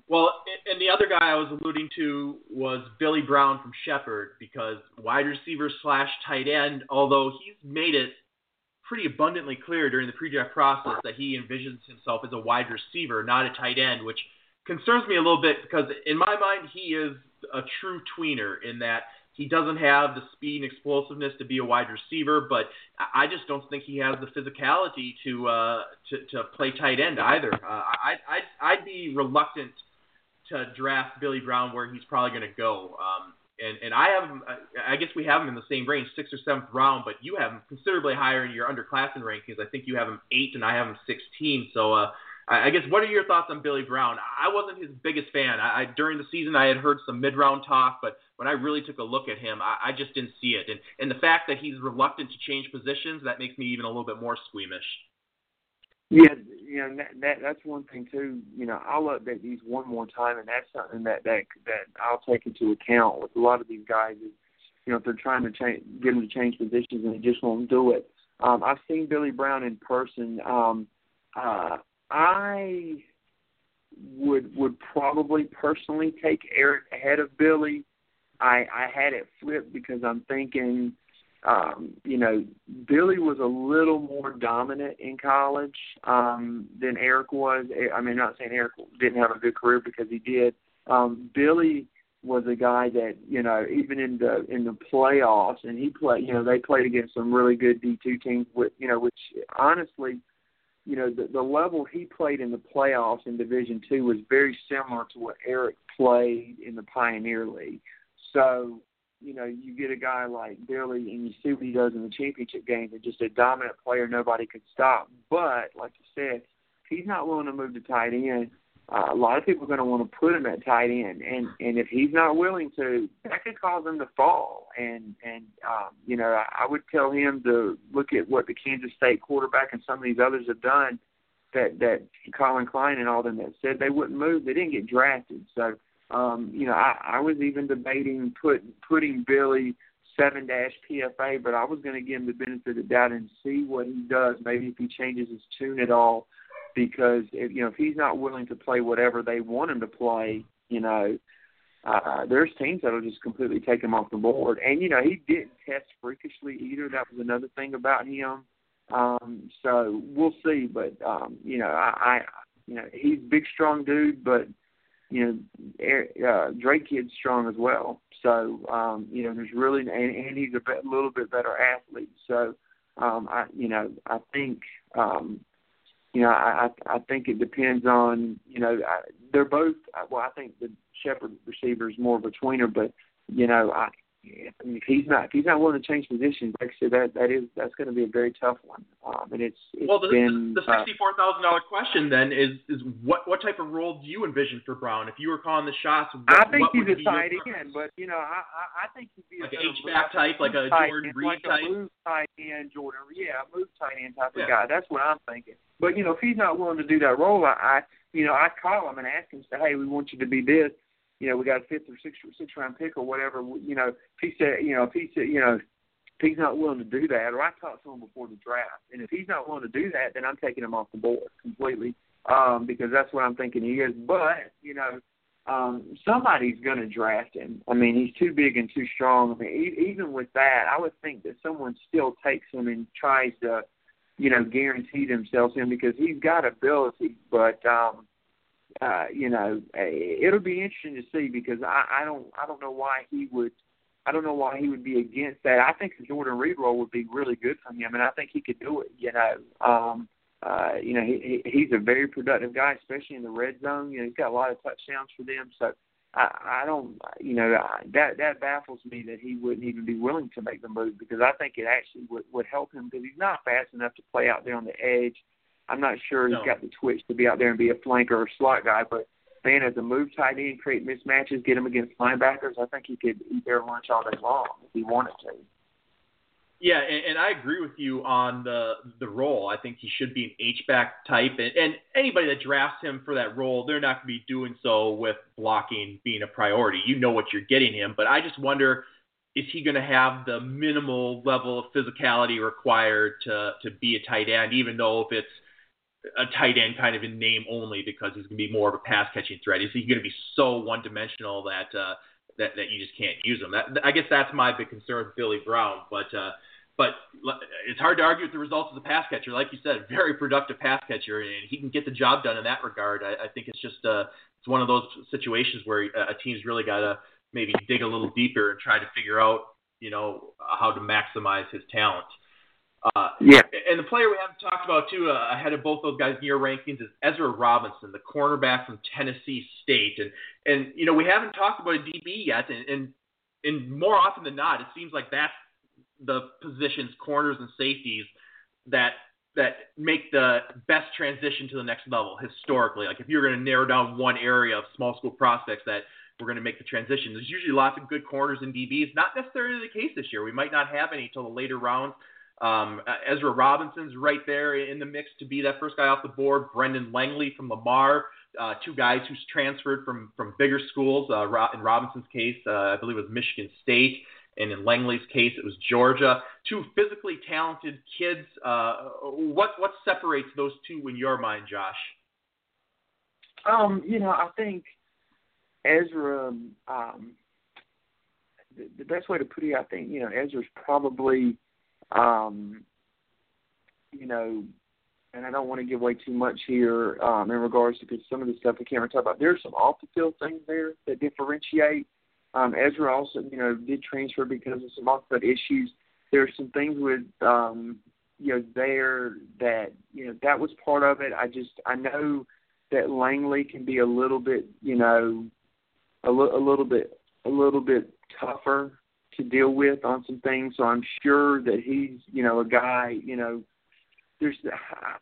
Well, and the other guy I was alluding to was Billy Brown from Shepherd because wide receiver slash tight end, although he's made it pretty abundantly clear during the pre-draft process that he envisions himself as a wide receiver, not a tight end, which concerns me a little bit because in my mind he is a true tweener in that he doesn't have the speed and explosiveness to be a wide receiver, but I just don't think he has the physicality to uh, to, to play tight end either. Uh, I, I'd, I'd be reluctant to draft Billy Brown where he's probably going to go. Um, and and I have him. I guess we have him in the same range, sixth or seventh round, but you have him considerably higher in your underclassmen rankings. I think you have him eight, and I have him sixteen. So uh, I guess what are your thoughts on Billy Brown? I wasn't his biggest fan. I, I during the season I had heard some mid-round talk, but when I really took a look at him, I, I just didn't see it. And and the fact that he's reluctant to change positions that makes me even a little bit more squeamish. Yeah, you know that, that that's one thing too. You know, I'll update these one more time, and that's something that that that I'll take into account with a lot of these guys. Is you know if they're trying to change, get them to change positions and they just won't do it. Um, I've seen Billy Brown in person. Um, uh, I would would probably personally take Eric ahead of Billy. I I had it flipped because I'm thinking, um, you know, Billy was a little more dominant in college um, than Eric was. I mean, not saying Eric didn't have a good career because he did. Um, Billy was a guy that you know even in the in the playoffs and he played you know they played against some really good D two teams with you know which honestly you know, the, the level he played in the playoffs in Division Two was very similar to what Eric played in the Pioneer League. So, you know, you get a guy like Billy and you see what he does in the championship games and just a dominant player nobody could stop. But like you said, he's not willing to move to tight end, uh, a lot of people are going to want to put him at tight end, and and if he's not willing to, that could cause him to fall. And and um, you know, I, I would tell him to look at what the Kansas State quarterback and some of these others have done. That that Collin Klein and all them that said they wouldn't move, they didn't get drafted. So um, you know, I, I was even debating put putting Billy seven dash PFA, but I was going to give him the benefit of the doubt and see what he does. Maybe if he changes his tune at all because if you know if he's not willing to play whatever they want him to play, you know, uh, there's teams that'll just completely take him off the board. And you know he didn't test freakishly either. That was another thing about him. Um, so we'll see. But um, you know I, I you know he's big strong dude, but you know uh, Drake kid's strong as well. So um, you know there's really and, and he's a bit, little bit better athlete. So um, I you know I think. Um, you know, I I think it depends on you know I, they're both. Well, I think the Shepherd receiver is more of a tweener, but you know, I, if he's not if he's not willing to change positions, like I said, that that is that's going to be a very tough one. Um, and it's, it's well, the, been the, the sixty four thousand dollar question then is is what what type of role do you envision for Brown if you were calling the shots? What, I think he's a tight end, but you know, I I, I think he'd be like a an H back type, like a Jordan Reed like type. a move tight end, Jordan. Yeah, a move tight end type Yeah. of guy. That's what I'm thinking. But you know, if he's not willing to do that role, I, I you know I call him and ask him, say, hey, we want you to be this. You know, we got a fifth or sixth sixth round pick or whatever. You know, if he said, you know, if he said, you know, if he's not willing to do that, or I talked to him before the draft, and if he's not willing to do that, then I'm taking him off the board completely um, because that's what I'm thinking he is. But you know, um, somebody's going to draft him. I mean, he's too big and too strong. I mean, e- even with that, I would think that someone still takes him and tries to, you know, guarantee themselves him because he's got ability. But um, uh, you know, eh, it'll be interesting to see because I, I don't, I don't know why he would. I don't know why he would be against that. I think the Jordan Reed role would be really good for him, and I think he could do it. You know, um, uh, you know, he, he he's a very productive guy, especially in the red zone. You know, he's got a lot of touchdowns for them. So I, I don't, you know, that that baffles me that he wouldn't even be willing to make the move because I think it actually would would help him because he's not fast enough to play out there on the edge. I'm not sure No. he's got the twitch to be out there and be a flanker or slot guy, but man, as a move tight end, create mismatches, get him against linebackers, I think he could eat their lunch all day long if he wanted to. Yeah, and, and I agree with you on the the role. I think he should be an H back type, and, and anybody that drafts him for that role, they're not going to be doing so with blocking being a priority. You know what you're getting him, but I just wonder is he going to have the minimal level of physicality required to to be a tight end, even though if it's a tight end kind of in name only because he's going to be more of a pass catching threat. Is he going to be so one dimensional that uh, that that you just can't use him? That, I guess that's my big concern with Billy Brown, but. Uh, but it's hard to argue with the results of the pass catcher. Like you said, very productive pass catcher, and he can get the job done in that regard. I, I think it's just uh, it's one of those situations where a a team's really got to maybe dig a little deeper and try to figure out, you know, how to maximize his talent. Uh, Yeah. and the player we haven't talked about too, uh, ahead of both those guys in your rankings, is Ezra Robinson, the cornerback from Tennessee State. And and you know we haven't talked about a DB yet, and and, and more often than not, it seems like that's the positions, corners and safeties, that that make the best transition to the next level historically. Like if you're going to narrow down one area of small school prospects that we're going to make the transition, there's usually lots of good corners and DBs. Not necessarily the case this year. We might not have any till the later rounds. Um, uh, Ezra Robinson's right there in the mix to be that first guy off the board. Brendan Langley from Lamar, uh, two guys who's transferred from from bigger schools. Uh, in Robinson's case, uh, I believe it was Michigan State, and in Langley's case, it was Georgia. Two physically talented kids. Uh, what what separates those two in your mind, Josh? Um, you know, I think Ezra. Um, the, the best way to put it, I think, you know, Ezra's probably, um, you know, and I don't want to give away too much here um, in regards to because some of the stuff we can't really talk about. There's some off the field things there that differentiate. Um, Ezra also, you know, did transfer because of some off the field issues. There's some things with um, you know there that you know that was part of it. I just I know that Langley can be a little bit you know a, li- a little bit a little bit tougher to deal with on some things. So I'm sure that he's you know a guy you know there's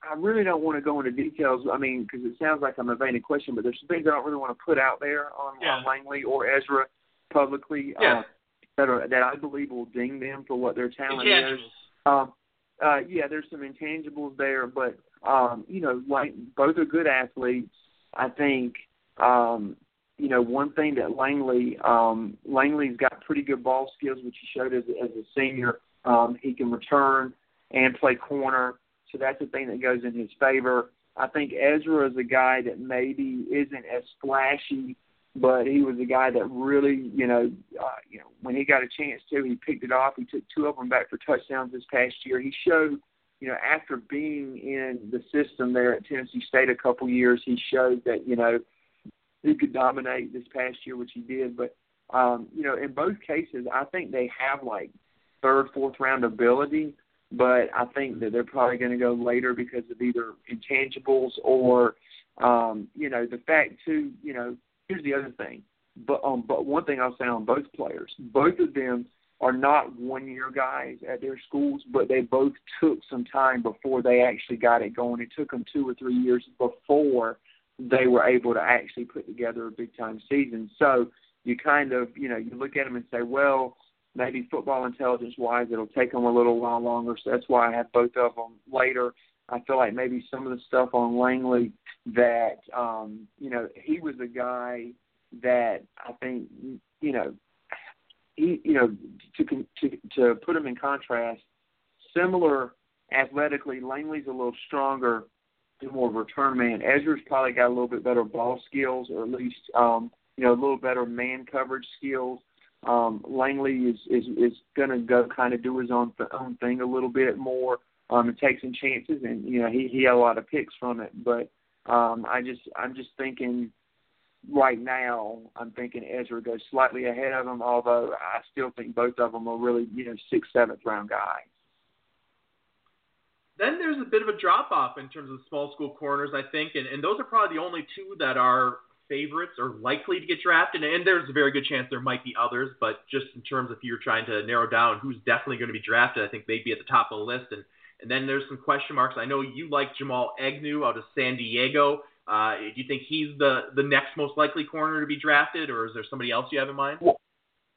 I really don't want to go into details. I mean, because it sounds like I'm evading question, but there's some things I don't really want to put out there on, yeah. on Langley or Ezra publicly yeah. uh, that are that I believe will ding them for what their talent is. Um, uh, yeah, there's some intangibles there, but um, you know, like both are good athletes. I think um, you know one thing that Langley um, Langley's got pretty good ball skills, which he showed as, as a senior. Um, he can return and play corner. So that's the thing that goes in his favor. I think Ezra is a guy that maybe isn't as flashy, but he was a guy that really, you know, uh, you know, when he got a chance to, he picked it off. He took two of them back for touchdowns this past year. He showed, you know, after being in the system there at Tennessee State a couple years, he showed that, you know, he could dominate this past year, which he did. But, um, you know, in both cases, I think they have like third, fourth round ability but I think that they're probably going to go later because of either intangibles or, um, you know, the fact too. You know, here's the other thing. But um, but one thing I'll say on both players, both of them are not one year guys at their schools, but they both took some time before they actually got it going. It took them two or three years before they were able to actually put together a big time season. So you kind of, you know, you look at them and say, well, maybe football intelligence wise, it'll take them a little while longer. So that's why I have both of them later. I feel like maybe some of the stuff on Langley that um, you know he was a guy that I think you know he you know to to to put him in contrast, similar athletically, Langley's a little stronger and more of a return man. Ezra's probably got a little bit better ball skills, or at least um, you know a little better man coverage skills. Um, Langley is is is going to go kind of do his own th- own thing a little bit more um, and take some chances, and you know he he had a lot of picks from it. But um, I just I'm just thinking right now I'm thinking Ezra goes slightly ahead of him, although I still think both of them are really you know sixth seventh round guys. Then there's a bit of a drop off in terms of small school corners, I think, and, and those are probably the only two that are favorites or likely to get drafted, and there's a very good chance there might be others, but just in terms of you're trying to narrow down who's definitely going to be drafted, I think they'd be at the top of the list. And and then there's some question marks. I know you like Jamal Agnew out of San Diego. Uh, do you think he's the the next most likely corner to be drafted, or is there somebody else you have in mind? Well,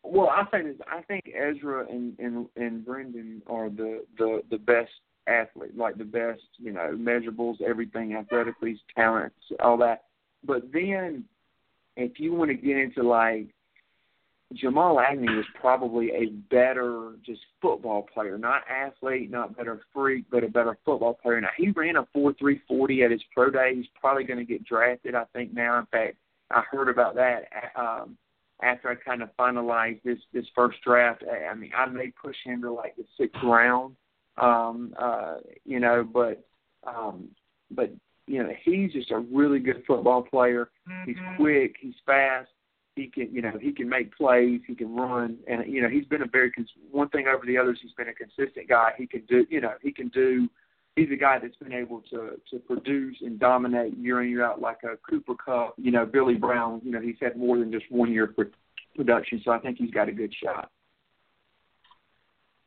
well I think I think Ezra and and and Brendan are the the the best athlete, like the best, you know, measurables, everything, athletically, talents, all that. But then, if you want to get into like Jamal Agnew was probably a better just football player, not athlete, not better freak, but a better football player. Now he ran a four three forty at his pro day. He's probably going to get drafted, I think now. In fact, I heard about that um, after I kind of finalized this this first draft. I mean, I may push him to like the sixth round, um, uh, you know, but um, but you know, he's just a really good football player. Mm-hmm. He's quick, he's fast. He can, you know, he can make plays. He can run, and you know, he's been a very cons- one thing over the others. He's been a consistent guy. He can do, you know, he can do. He's a guy that's been able to to produce and dominate year in year out, like a Cooper Kupp. You know, Billy Brown. You know, he's had more than just one year for production, so I think he's got a good shot.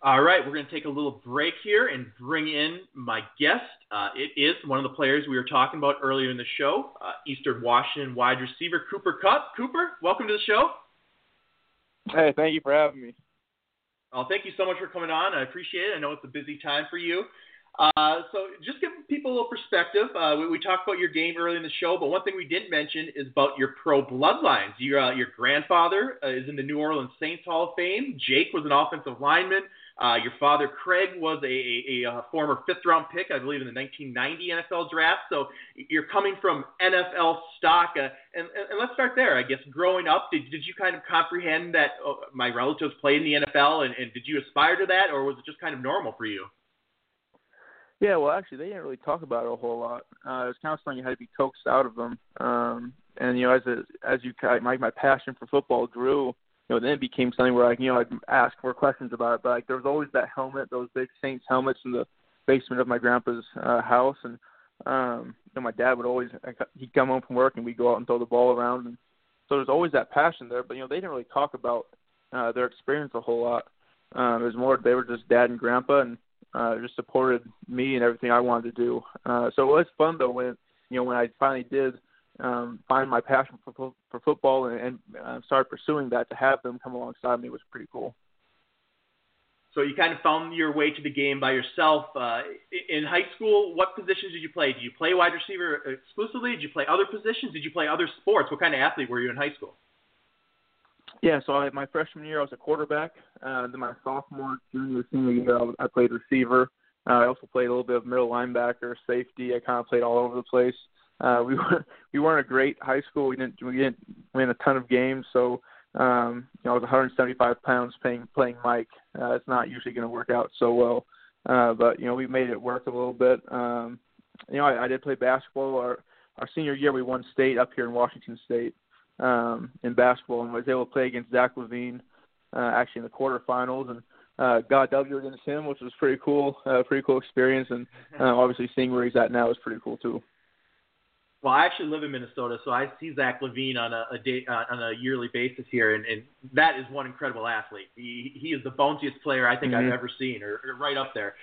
All right, we're going to take a little break here and bring in my guest. Uh, it is one of the players we were talking about earlier in the show, uh, Eastern Washington wide receiver Cooper Kupp. Cooper, welcome to the show. Hey, thank you for having me. Well, thank you so much for coming on. I appreciate it. I know it's a busy time for you. Uh, so just give people a little perspective. Uh, we, we, talked about your game early in the show, but one thing we didn't mention is about your pro bloodlines. Your, uh, your grandfather uh, is in the New Orleans Saints Hall of Fame. Jake was an offensive lineman. Uh, your father, Craig, was a, a, a, former fifth round pick, I believe, in the 1990 NFL draft. So you're coming from NFL stock. Uh, and, and, let's start there, I guess. Growing up, did, did you kind of comprehend that oh, my relatives played in the NFL, and, and did you aspire to that, or was it just kind of normal for you? Yeah, well, actually, they didn't really talk about it a whole lot. Uh, it was kind of something you had to be coaxed out of them. Um, and you know, as a, as you my my passion for football grew, you know, then it became something where like, you know, I'd ask more questions about it. But like there was always that helmet, those big Saints helmets and the basement of my grandpa's uh, house, and um, know, my dad would always he'd come home from work and we'd go out and throw the ball around, and so there's always that passion there. But you know, they didn't really talk about uh, their experience a whole lot. Um, it was more they were just dad and grandpa, and uh, just supported me and everything I wanted to do. Uh, so it was fun though when you know when I finally did um, find my passion for for football and, and uh, start pursuing that. To have them come alongside me was pretty cool. So you kind of found your way to the game by yourself. Uh, in high school, what positions did you play? Did you play wide receiver exclusively? Did you play other positions? Did you play other sports? What kind of athlete were you in high school? Yeah, so I, my freshman year I was a quarterback. Uh, then my sophomore, junior, senior year I, I played receiver. Uh, I also played a little bit of middle linebacker, safety. I kind of played all over the place. Uh, we *laughs* were we weren't a great high school. We didn't we didn't win a ton of games. So um, you know I was 175 pounds playing playing Mike. Uh, it's not usually going to work out so well. Uh, but you know we made it work a little bit. Um, you know I, I did play basketball. Our our senior year we won state up here in Washington State um, in basketball and was able to play against Zach LaVine uh, actually in the quarterfinals and uh, got W against him, which was pretty cool, uh, pretty cool experience. And uh, *laughs* obviously seeing where he's at now is pretty cool too. Well, I actually live in Minnesota, so I see Zach LaVine on a, a day uh, on a yearly basis here, and, and that is one incredible athlete. He he is the bounciest player I think mm-hmm. I've ever seen, or, or right up there.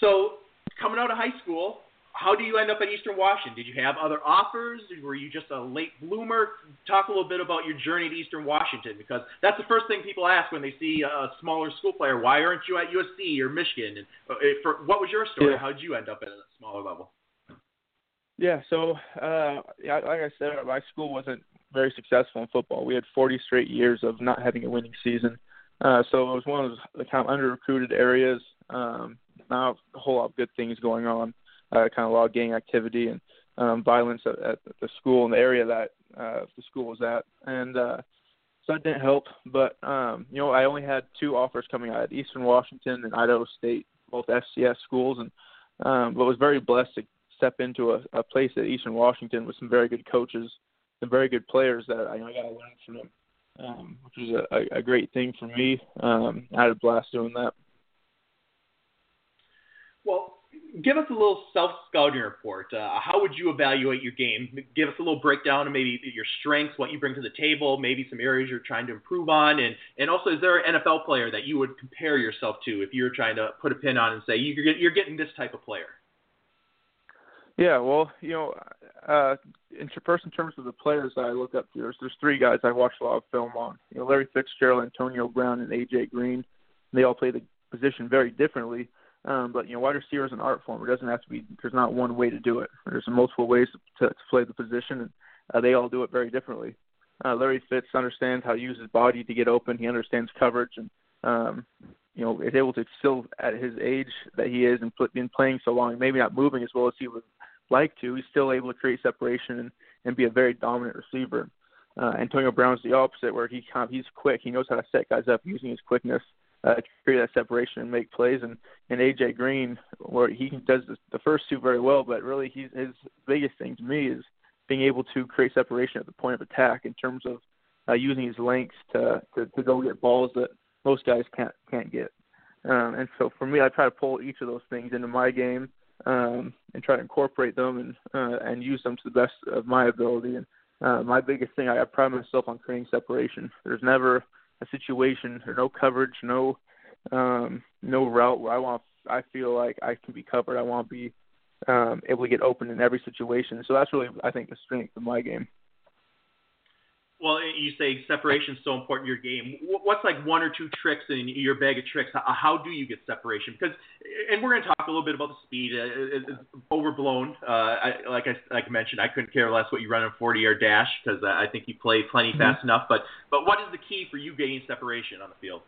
So coming out of high school, how do you end up at Eastern Washington? Did you have other offers? Were you just a late bloomer? Talk a little bit about your journey to Eastern Washington because that's the first thing people ask when they see a smaller school player. Why aren't you at USC or Michigan? And uh, for, what was your story? Yeah. How did you end up at a smaller level? Yeah, so uh, like I said, my school wasn't very successful in football. We had 40 straight years of not having a winning season. Uh, so it was one of the kind of under recruited areas. Um, not a whole lot of good things going on uh, kind of a lot of gang activity and um, violence at, at the school in the area that uh, the school was at, and uh, so that didn't help. But um, you know, I only had two offers coming out at Eastern Washington and Idaho State, both FCS schools, and um, but was very blessed to step into a, a place at Eastern Washington with some very good coaches, some very good players that I, you know, I got to learn from them, um, which was a, a great thing for me. Um, I had a blast doing that. Well, give us a little self scouting report. Uh, how would you evaluate your game? Give us a little breakdown of maybe your strengths, what you bring to the table, maybe some areas you're trying to improve on, and and also is there an NFL player that you would compare yourself to if you were trying to put a pin on and say you're you're getting this type of player? Yeah, well, you know, uh, in, first in terms of the players that I look up to, there's, there's three guys I watch a lot of film on. You know, Larry Fitzgerald, Antonio Brown, and AJ Green. They all play the position very differently um, but you know, wide receiver is an art form. It doesn't have to be. There's not one way to do it. There's multiple ways to, to play the position, and uh, they all do it very differently. Uh, Larry Fitz understands how to use his body to get open. He understands coverage, and um, you know, is able to still at his age that he is and put, been playing so long, maybe not moving as well as he would like to. He's still able to create separation and, and be a very dominant receiver. Uh, Antonio Brown's the opposite, where he kind of, he's quick. He knows how to set guys up using his quickness uh, to create that separation and make plays. And and AJ Green, where he does the, the first two very well, but really he's his biggest thing to me is being able to create separation at the point of attack in terms of uh, using his lengths to, to to go get balls that most guys can't can't get. Um, and so for me, I try to pull each of those things into my game um, and try to incorporate them and uh, and use them to the best of my ability. And uh, my biggest thing, I, I pride myself on creating separation. There's never a situation or no coverage, no um, no route where I want I feel like I can be covered. I want to be um, able to get open in every situation. So that's really I think the strength of my game. Well, you say separation is so important in your game. What's like one or two tricks in your bag of tricks? How do you get separation? Because, and we're going to talk a little bit about the speed. It's overblown. Uh, I, like I like I mentioned, I couldn't care less what you run in a 40 yard dash because I think you play plenty mm-hmm. fast enough. But but what is the key for you gaining separation on the field?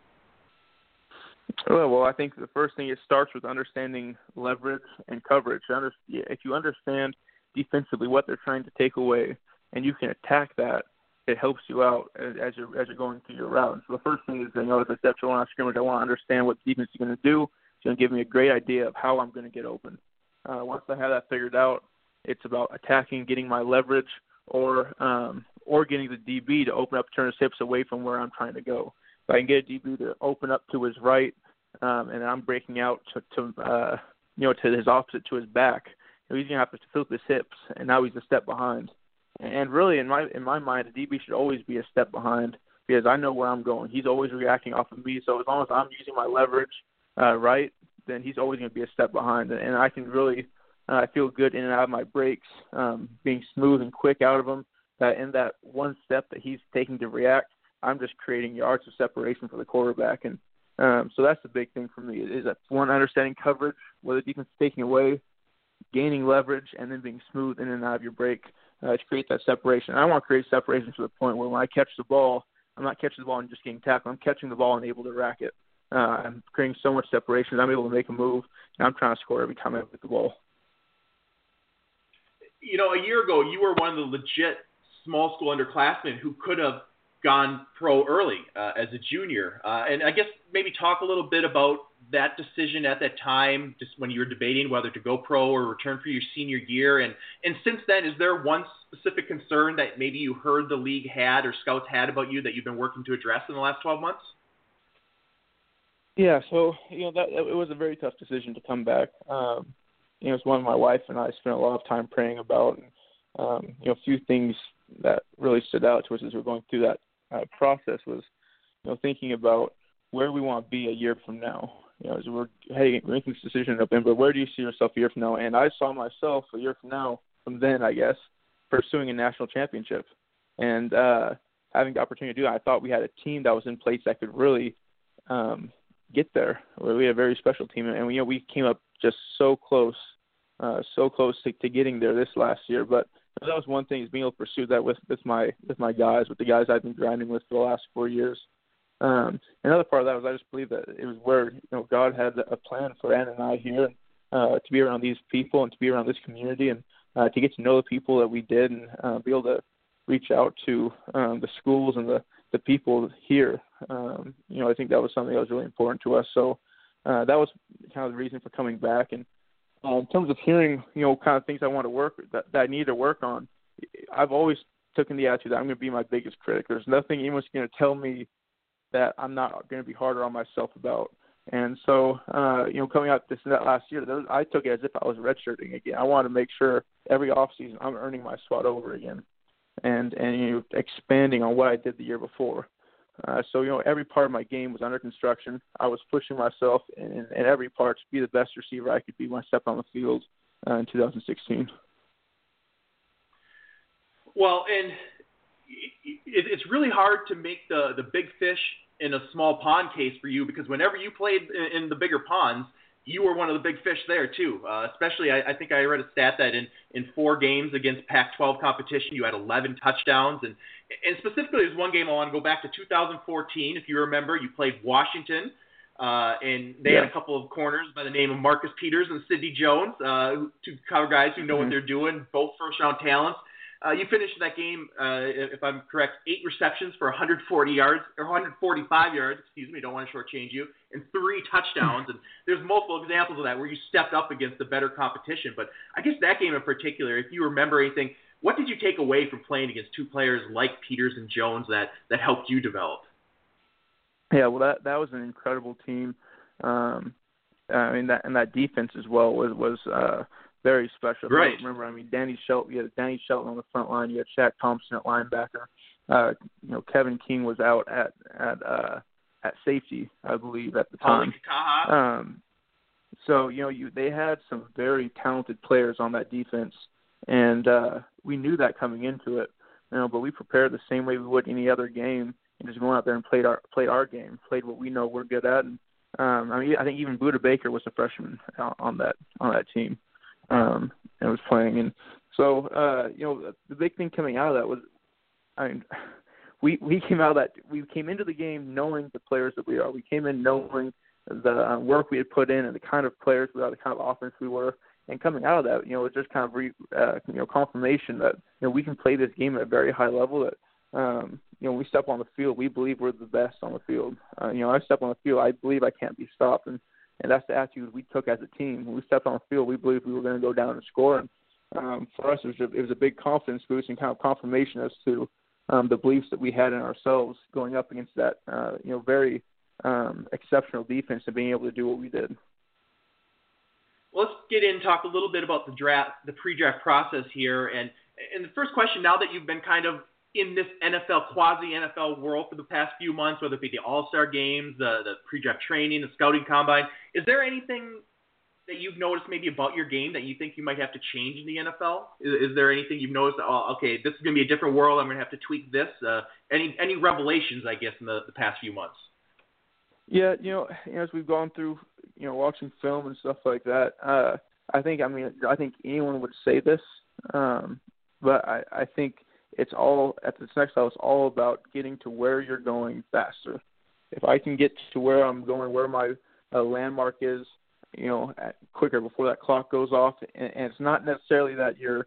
Well, I think the first thing it starts with understanding leverage and coverage. If you understand defensively what they're trying to take away, and you can attack that it helps you out as you're as you're going through your route. so the first thing is, you know, as I step to line of scrimmage, I want to understand what defense is going to do. It's going to give me a great idea of how I'm going to get open. Uh, once I have that figured out, it's about attacking, getting my leverage, or um, or getting the DB to open up, turn his hips away from where I'm trying to go. If I can get a DB to open up to his right, um, and I'm breaking out to to, uh, you know, to his opposite to his back. He's gonna have to flip his hips, and now he's a step behind. And really, in my in my mind, a DB should always be a step behind because I know where I'm going. He's always reacting off of me. So as long as I'm using my leverage uh, right, then he's always going to be a step behind, and I can really uh, feel good in and out of my breaks, um, being smooth and quick out of them. That in that one step that he's taking to react, I'm just creating yards of separation for the quarterback, and um, so that's the big thing for me is that one understanding coverage, where the defense is taking away, gaining leverage, and then being smooth in and out of your break uh, to create that separation. I want to create separation to the point where when I catch the ball, I'm not catching the ball and just getting tackled. I'm catching the ball and able to rack it. Uh, I'm creating so much separation. I'm able to make a move, and I'm trying to score every time I get the ball. You know, a year ago, you were one of the legit small school underclassmen who could have gone pro early uh, as a junior. Uh, and I guess maybe talk a little bit about that decision at that time, just when you were debating whether to go pro or return for your senior year. And and since then, is there one specific concern that maybe you heard the league had or scouts had about you that you've been working to address in the last 12 months? Yeah, so you know that it was a very tough decision to come back. Um, you know, it's one my wife and I spent a lot of time praying about. And, um, you know, a few things that really stood out to us as we're going through that uh, process was, you know, thinking about where we want to be a year from now. You know, as we're heading, making this decision in November, where do you see yourself a year from now? And I saw myself a year from now, from then, I guess, pursuing a national championship, and uh, having the opportunity to do that. I thought we had a team that was in place that could really um, get there. We had a very special team, and you know, we came up just so close, uh, so close to, to getting there this last year. But that was one thing is being able to pursue that with with my with my guys, with the guys I've been grinding with for the last four years. Um, another part of that was I just believe that it was where you know God had a plan for Ann and I here, uh, to be around these people and to be around this community and uh, to get to know the people that we did and uh, be able to reach out to um, the schools and the the people here. Um, you know, I think that was something that was really important to us. So uh, that was kind of the reason for coming back. And uh, in terms of hearing, you know, kind of things I want to work that, that I need to work on, I've always taken the attitude that I'm going to be my biggest critic. There's nothing anyone's going to tell me that I'm not going to be harder on myself about. And so, uh, you know, coming out this and that last year, was, I took it as if I was redshirting again. I wanted to make sure every off season I'm earning my spot over again, and and you know, expanding on what I did the year before. Uh, so you know, every part of my game was under construction. I was pushing myself in, in every part to be the best receiver I could be when I stepped on the field uh, in 2016. Well, and it, it's really hard to make the the big fish in a small pond case for you because whenever you played in, in the bigger ponds, you were one of the big fish there too. Uh, especially, I, I think I read a stat that in in four games against Pac-12 competition, you had 11 touchdowns, and and specifically, there's one game I want to go back to 2014. If you remember, you played Washington. Uh, and they yeah. had a couple of corners by the name of Marcus Peters and Sidney Jones, uh, two cover guys who know mm-hmm. what they're doing, both first round talents. Uh, you finished that game, uh, if I'm correct, eight receptions for 140 yards or 145 yards. Excuse me, don't want to shortchange you, and three touchdowns. and there's multiple examples of that where you stepped up against the better competition. But I guess that game in particular, if you remember anything, what did you take away from playing against two players like Peters and Jones that that helped you develop? Yeah, well, that that was an incredible team. Um, I mean that and that defense as well was was uh, very special. Right. remember, I mean, Danny Shelton. You had Danny Shelton on the front line. You had Shaq Thompson at linebacker. Uh, you know, Kevin King was out at at uh, at safety, I believe, at the time. Um, so you know, you they had some very talented players on that defense, and uh, we knew that coming into it. You know, but we prepared the same way we would any other game, and just went out there and played our played our game, played what we know we're good at. And um, I mean, I think even Budda Baker was a freshman on that on that team um, and was playing. And so, uh, you know, the big thing coming out of that was, I mean, *laughs* we we came out of that we came into the game knowing the players that we are. We came in knowing the uh, work we had put in and the kind of players we are, the kind of offense we were. And coming out of that, you know, it's just kind of re, uh, you know confirmation that you know we can play this game at a very high level. That um, you know, when we step on the field, we believe we're the best on the field. Uh, you know, I step on the field, I believe I can't be stopped, and and that's the attitude we took as a team. When we stepped on the field, we believed we were going to go down and score. And um, for us, it was, a, it was a big confidence boost and kind of confirmation as to um, the beliefs that we had in ourselves going up against that, uh, you know, very um, exceptional defense and being able to do what we did. let's get in and talk a little bit about the draft, the pre-draft process here, and and the first question now that you've been kind of in this NFL quasi NFL world for the past few months, whether it be the All Star games, the the pre-draft training, the scouting combine, is there anything that you've noticed maybe about your game that you think you might have to change in the NFL? Is, is there anything you've noticed? Oh, okay, this is going to be a different world. I'm going to have to tweak this. Uh, any any revelations, I guess, in the, the past few months? Yeah, you know, as we've gone through, you know, watching film and stuff like that, uh, I think, I mean, I think anyone would say this, um, but I, I think it's all at this next level. It's all about getting to where you're going faster. If I can get to where I'm going, where my uh, landmark is, you know, at, quicker before that clock goes off, and, and it's not necessarily that you're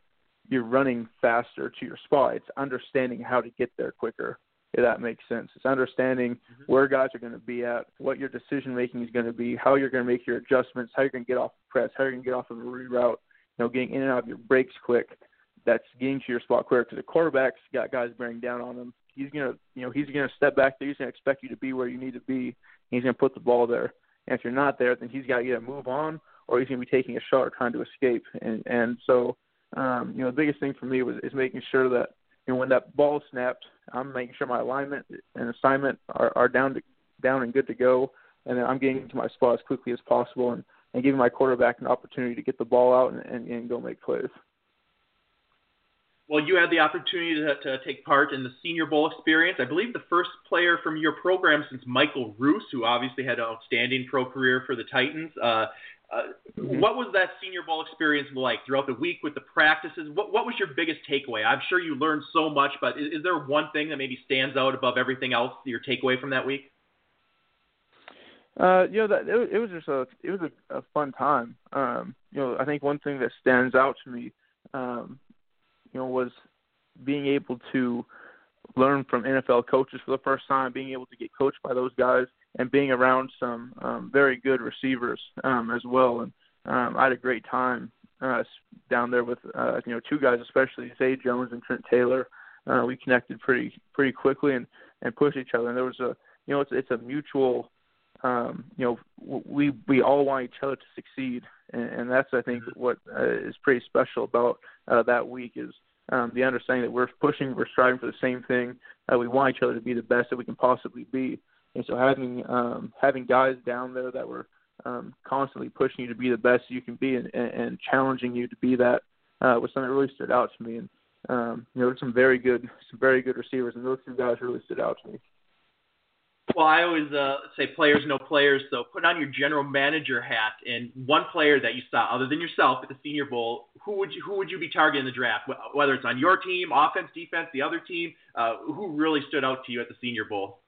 you're running faster to your spot. It's understanding how to get there quicker if that makes sense. It's understanding mm-hmm. where guys are going to be at, what your decision making is going to be, how you're going to make your adjustments, how you're going to get off the press, how you're going to get off of a reroute, you know, getting in and out of your breaks quick. That's getting to your spot quicker. Because the quarterback's got guys bearing down on him. He's gonna, you know, he's gonna step back there. He's gonna expect you to be where you need to be. He's gonna put the ball there. And if you're not there, then he's got to either move on or he's gonna be taking a shot or trying to escape. And and so, um, you know, the biggest thing for me was is making sure that you know, when that ball snapped, I'm making sure my alignment and assignment are, are down to down and good to go, and then I'm getting to my spot as quickly as possible and, and giving my quarterback an opportunity to get the ball out and, and, and go make plays. Well, you had the opportunity to, to take part in the Senior Bowl experience. I believe the first player from your program since Michael Roos, who obviously had an outstanding pro career for the Titans. Uh, uh, mm-hmm. What was that Senior Bowl experience like throughout the week with the practices? What, what was your biggest takeaway? I'm sure you learned so much, but is, is there one thing that maybe stands out above everything else? Your takeaway from that week? Uh, you know that it, it was just a it was a, a fun time. Um, you know, I think one thing that stands out to me, um, you know, was being able to learn from NFL coaches for the first time, being able to get coached by those guys, and being around some um, very good receivers um, as well. And um, I had a great time uh, down there with uh, you know two guys, especially Zay Jones and Trent Taylor. Uh, we connected pretty pretty quickly and and pushed each other. And there was a you know it's it's a mutual um, you know we we all want each other to succeed, and, that's I think what uh, is pretty special about uh, that week is um, the understanding that we're pushing, we're striving for the same thing. Uh, we want each other to be the best that we can possibly be, and so having um, having guys down there that were um, constantly pushing you to be the best you can be and, and, and challenging you to be that uh, was something that really stood out to me. And um, you know, there's some very good some very good receivers, and those two guys really stood out to me. Well, I always uh, say players know players, so put on your general manager hat and one player that you saw other than yourself at the Senior Bowl. Who would you who would you be targeting in the draft? Whether it's on your team, offense, defense, the other team, uh, who really stood out to you at the Senior Bowl?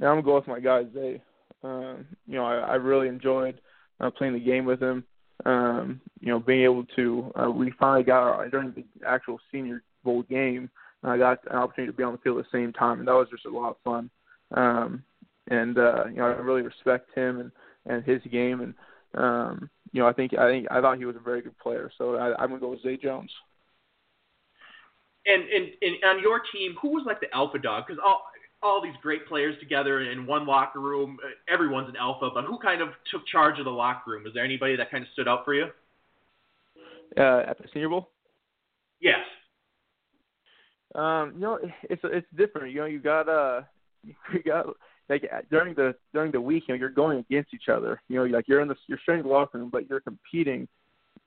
Yeah, I'm gonna go with my guy Zay. Um, you know, I, I really enjoyed uh, playing the game with him. Um, you know, being able to uh, we finally got our, during the actual Senior Bowl game. I got an opportunity to be on the field at the same time, and that was just a lot of fun. Um, and uh, you know, I really respect him and and his game, and um, you know, I think I think I thought he was a very good player. So I, I'm gonna go with Zay Jones. And, and and on your team, who was like the alpha dog? Because all all these great players together in one locker room. Uh, everyone's an alpha, but who kind of took charge of the locker room? Was there anybody that kind of stood out for you? Uh, at the Senior Bowl. Yes. Um, you know, it's it's different. You know, you got uh, you got like during the during the week, you know, you're going against each other. You know, like you're in the you're sharing the locker room, but you're competing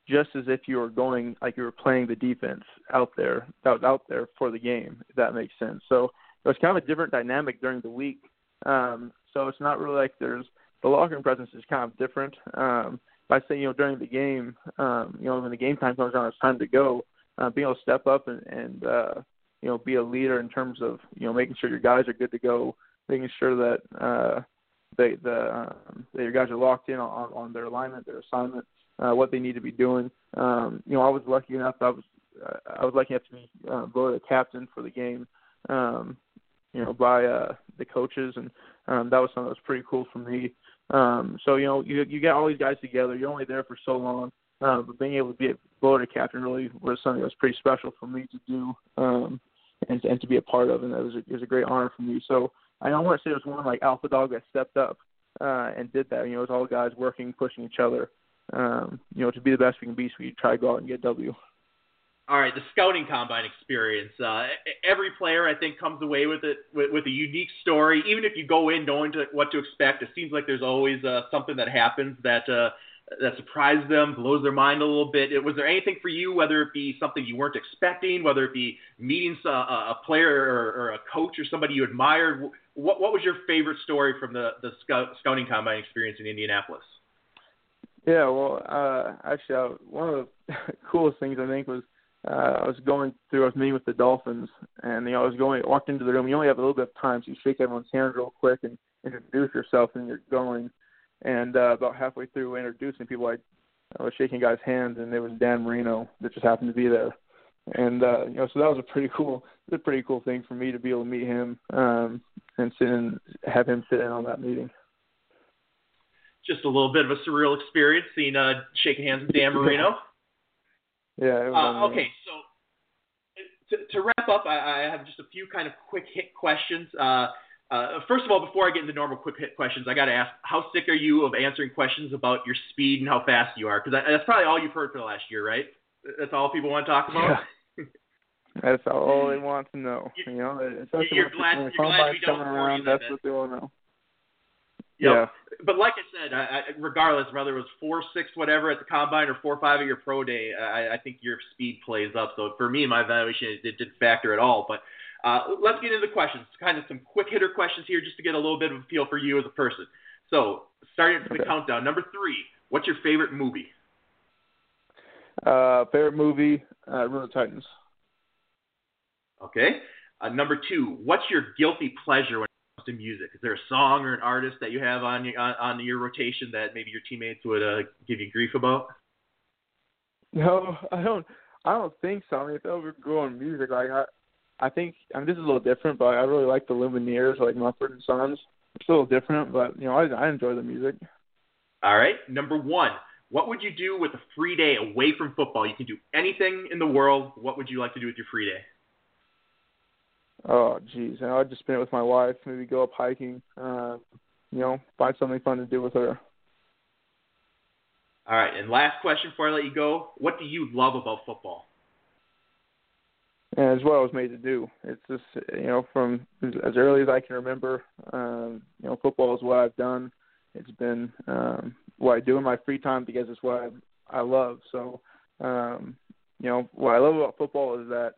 just as if you were going like you were playing the defense out there out out there for the game. If that makes sense. So it was kind of a different dynamic during the week. Um, so it's not really like there's the locker room presence is kind of different. Um, but I say you know during the game, um, you know when the game time comes around, it's time to go. Uh, being able to step up and, and uh, you know be a leader in terms of you know making sure your guys are good to go, making sure that uh, they the um, that your guys are locked in on, on their alignment, their assignment, uh, what they need to be doing. Um, you know I was lucky enough. I was uh, I was lucky enough to be uh, voted a captain for the game. Um, you know, by uh, the coaches, and um, that was something that was pretty cool for me. Um, so you know, you you get all these guys together. You're only there for so long, uh, but being able to be a voted captain really was something that was pretty special for me to do, um, and and to be a part of, and that was a, it was a great honor for me. So I don't want to say it was one like alpha dog that stepped up uh, and did that. You know, it was all guys working, pushing each other. um, you know, to be the best we can be, so we try to go out and get W. All right, the scouting combine experience. Uh, every player, I think, comes away with it with, with, a unique story. Even if you go in knowing to, what to expect, it seems like there's always uh, something that happens that uh, that surprised them, blows their mind a little bit. Was there anything for you, whether it be something you weren't expecting, whether it be meeting a, a player or, or, a coach or somebody you admired? What, what was your favorite story from the the scout, scouting combine experience in Indianapolis? Yeah, well, uh, actually, uh, one of the *laughs* coolest things I think was uh, I was going through. I was meeting with the Dolphins, and you know, I was going walked into the room. You only have a little bit of time, so you shake everyone's hand real quick and introduce yourself, and you're going. And uh, about halfway through introducing people, I, I was shaking guys' hands, and it was Dan Marino that just happened to be there. And uh, you know, so that was a pretty cool, a pretty cool thing for me to be able to meet him um, and sit and have him sit in on that meeting. Just a little bit of a surreal experience seeing uh, shaking hands with Dan Marino. *laughs* Yeah. Uh, okay, so to, to wrap up, I, I, have just a few kind of quick hit questions. Uh, uh, first of all, before I get into normal quick hit questions, I got to ask, how sick are you of answering questions about your speed and how fast you are? Because that's probably all you've heard for the last year, right? That's all people want to talk about. Yeah. *laughs* that's all they want to know. *laughs* You, know, especially you're glad, when you're glad we don't coming around, that's what they want to know. Yep. Yeah. But like I said, I, I, regardless whether it was four six whatever at the combine or four five at your pro day, I, I think your speed plays up. So for me, my evaluation it didn't factor at all. But uh, let's get into the questions. Kind of some quick hitter questions here, just to get a little bit of a feel for you as a person. So starting the okay. countdown, number three. What's your favorite movie? Uh, favorite movie, uh, Run of Titans. Okay. Uh, number two, what's your guilty pleasure when it comes to music? Is there a song or an artist that you have on your on, on your rotation that maybe your teammates would uh, give you grief about? No, I don't. I don't think so. I mean, if they ever go on music, like I, I think I mean this is a little different, but I really like the Lumineers, like Mumford and Sons. It's a little different, but you know, I I enjoy the music. All right, number one. What would you do with a free day away from football? You can do anything in the world. What would you like to do with your free day? Oh, geez, I'd just spend it with my wife. Maybe go up hiking. Uh, you know, find something fun to do with her. All right, and last question before I let you go: What do you love about football? And it's what I was made to do. It's just you know from as early as I can remember. Um, you know, football is what I've done. It's been um, what I do in my free time because it's what I, I love. So, um, you know, what I love about football is that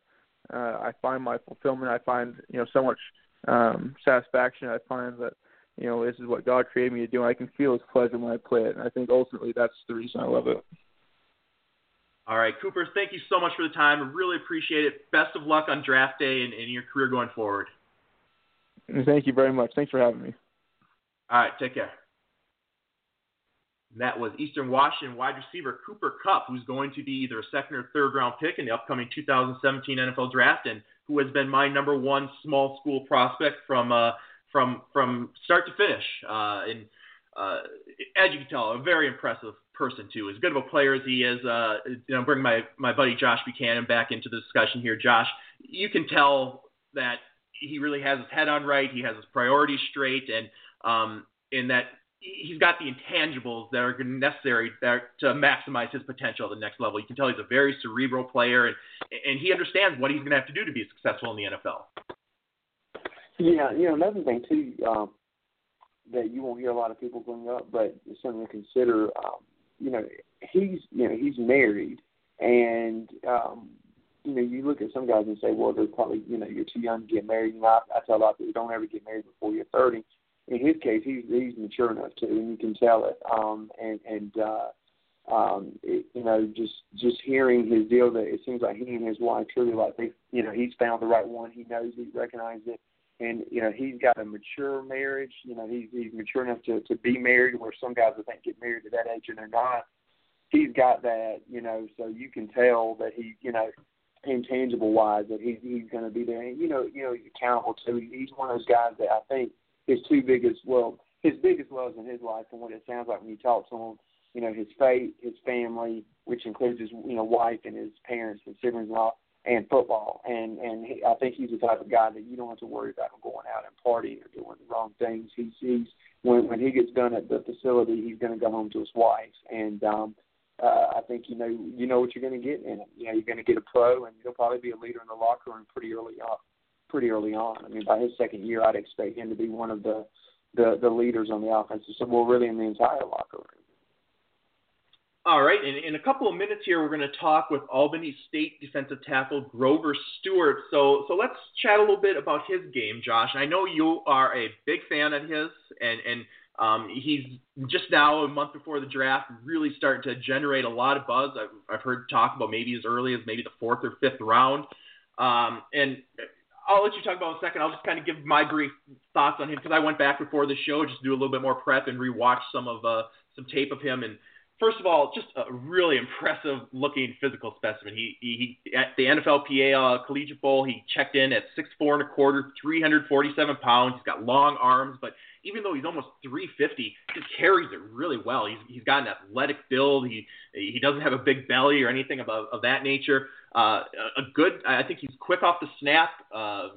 uh, I find my fulfillment. I find you know so much um, satisfaction. I find that you know this is what God created me to do. And I can feel His pleasure when I play it. And I think ultimately that's the reason I love it. All right, Cooper. Thank you so much for the time. I really appreciate it. Best of luck on draft day and in your career going forward. Thank you very much. Thanks for having me. All right, take care. That was Eastern Washington wide receiver Cooper Kupp, who's going to be either a second or third round pick in the upcoming 2017 NFL Draft, and who has been my number one small school prospect from uh, from from start to finish. Uh, and uh, as you can tell, a very impressive person too. As good of a player as he is, uh, you know, bring my my buddy Josh Buchanan back into the discussion here. Josh, you can tell that he really has his head on right. He has his priorities straight, and um, in that he's got the intangibles that are necessary to maximize his potential at the next level. You can tell he's a very cerebral player, and and he understands what he's going to have to do to be successful in the NFL. Yeah, you know another thing too um, that you won't hear a lot of people bring up, but to consider. Um, you know, he's you know he's married, and um, you know you look at some guys and say, well, they're probably you know you're too young to get married. Know, I, I tell a lot of people don't ever get married before you're thirty in his case, he's he's mature enough to, and you can tell it. Um, and and uh, um, it, you know, just just hearing his deal, that it seems like he and his wife truly like they, you know, he's found the right one. He knows he recognizes it, and you know, he's got a mature marriage. You know, he's he's mature enough to to be married, where some guys I think get married at that age and they're not. He's got that, you know, so you can tell that he, you know, intangible wise that he's he's going to be there. And, you know, you know, he's accountable to. He's one of those guys that I think his two biggest well his biggest loves in his life and what it sounds like when you talk to him you know his faith his family which includes his you know wife and his parents and siblings and all and football and and he, I think he's the type of guy that you don't have to worry about him going out and partying or doing the wrong things he's he's when when he gets done at the facility, he's going to go home to his wife, and um, uh, I think you know you know what you're going to get in him. You know, you're going to get a pro, and he'll probably be a leader in the locker room pretty early on. Pretty early on. I mean, by his second year, I'd expect him to be one of the the, the leaders on the offensive side. Well, really in the entire locker room. All right, in, in a couple of minutes here, we're going to talk with Albany State defensive tackle Grover Stewart. So, so let's chat a little bit about his game, Josh. I know you are a big fan of his, and and um, he's just now a month before the draft, really starting to generate a lot of buzz. I've, I've heard talk about maybe as early as maybe the fourth or fifth round. Um, and I'll let you talk about in a second. I'll just kind of give my brief thoughts on him because I went back before the show just to do a little bit more prep and rewatch some of uh, some tape of him and first of all, just a really impressive looking physical specimen. He, he, he at the NFLPA uh, Collegiate Bowl, he checked in at six four and a quarter, 347 pounds. He's got long arms, but even though he's almost 350, just carries it really well. He's he's got an athletic build. He he doesn't have a big belly or anything of, of that nature. Uh, a good, I think he's quick off the snap. Uh,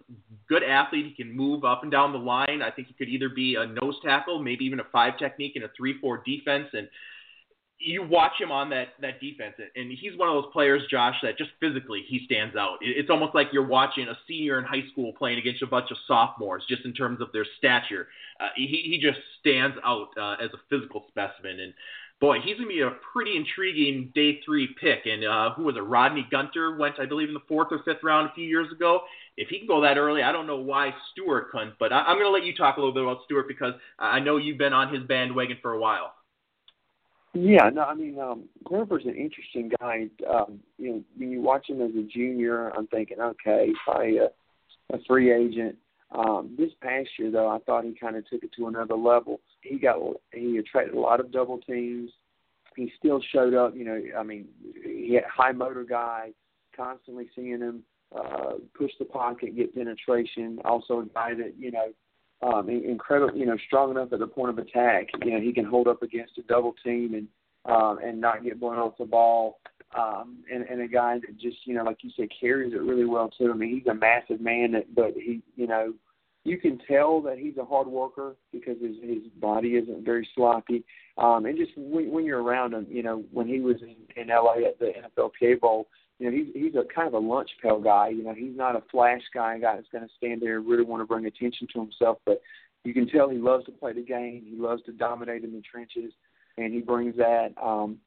good athlete. He can move up and down the line. I think he could either be a nose tackle, maybe even a five technique in a three four defense, and you watch him on that that defense, and he's one of those players, Josh, that just physically he stands out. It's almost like you're watching a senior in high school playing against a bunch of sophomores, just in terms of their stature. Uh, he he just stands out uh, as a physical specimen, and boy, he's gonna be a pretty intriguing day three pick. And uh, who was it? Rodney Gunter went, I believe, in the fourth or fifth round a few years ago. If he can go that early, I don't know why Stewart couldn't. But I, I'm gonna let you talk a little bit about Stewart because I know you've been on his bandwagon for a while. Yeah, no, I mean, um, Grover's an interesting guy. Um, you know, when you watch him as a junior, I'm thinking, okay, probably a, a free agent. Um, this past year, though, I thought he kind of took it to another level. He got he attracted a lot of double teams. He still showed up. You know, I mean, he had high motor guy, constantly seeing him uh, push the pocket, get penetration. Also a guy that you know um, incredible, you know, strong enough at the point of attack. You know, he can hold up against a double team and um, and not get blown off the ball. Um, and, and a guy that just, you know, like you said, carries it really well too. I mean, he's a massive man, that, but he, you know, you can tell that he's a hard worker because his his body isn't very sloppy. Um, and just when, when you're around him, you know, when he was in, in LA at the NFLPA Bowl, you know, he's he's a kind of a lunch pail guy. You know, he's not a flash guy, a guy that's going to stand there and really want to bring attention to himself. But you can tell he loves to play the game. He loves to dominate in the trenches, and he brings that. Um,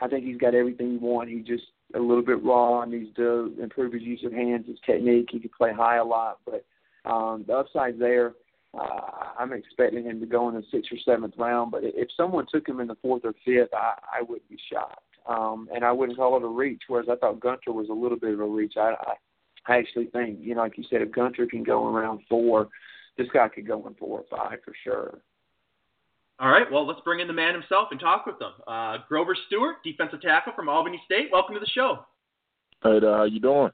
I think he's got everything you want. He just a little bit raw, needs to improve his use of hands, his technique. He can play high a lot, but um, the upside there. Uh, I'm expecting him to go in the sixth or seventh round, but if someone took him in the fourth or fifth, I, I would be shocked um, and I wouldn't call it a reach. Whereas I thought Gunter was a little bit of a reach. I, I, I actually think, you know, like you said, if Gunter can go around four, this guy could go in four or five for sure. All right, well, let's bring in the man himself and talk with him. Uh, Grover Stewart, defensive tackle from Albany State. Welcome to the show. Hey, there, how you doing?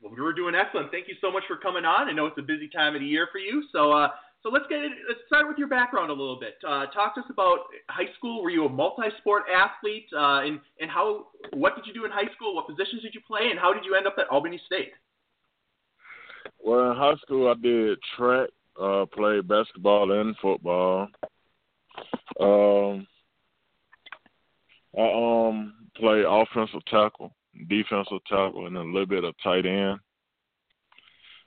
Well, we're doing excellent. Thank you so much for coming on. I know it's a busy time of the year for you, so uh, so let's get let's start with your background a little bit. Uh, talk to us about high school. Were you a multi-sport athlete, uh, and and how what did you do in high school? What positions did you play, and how did you end up at Albany State? Well, in high school, I did track, uh, played basketball and football. Um, I um played offensive tackle, defensive tackle, and a little bit of tight end.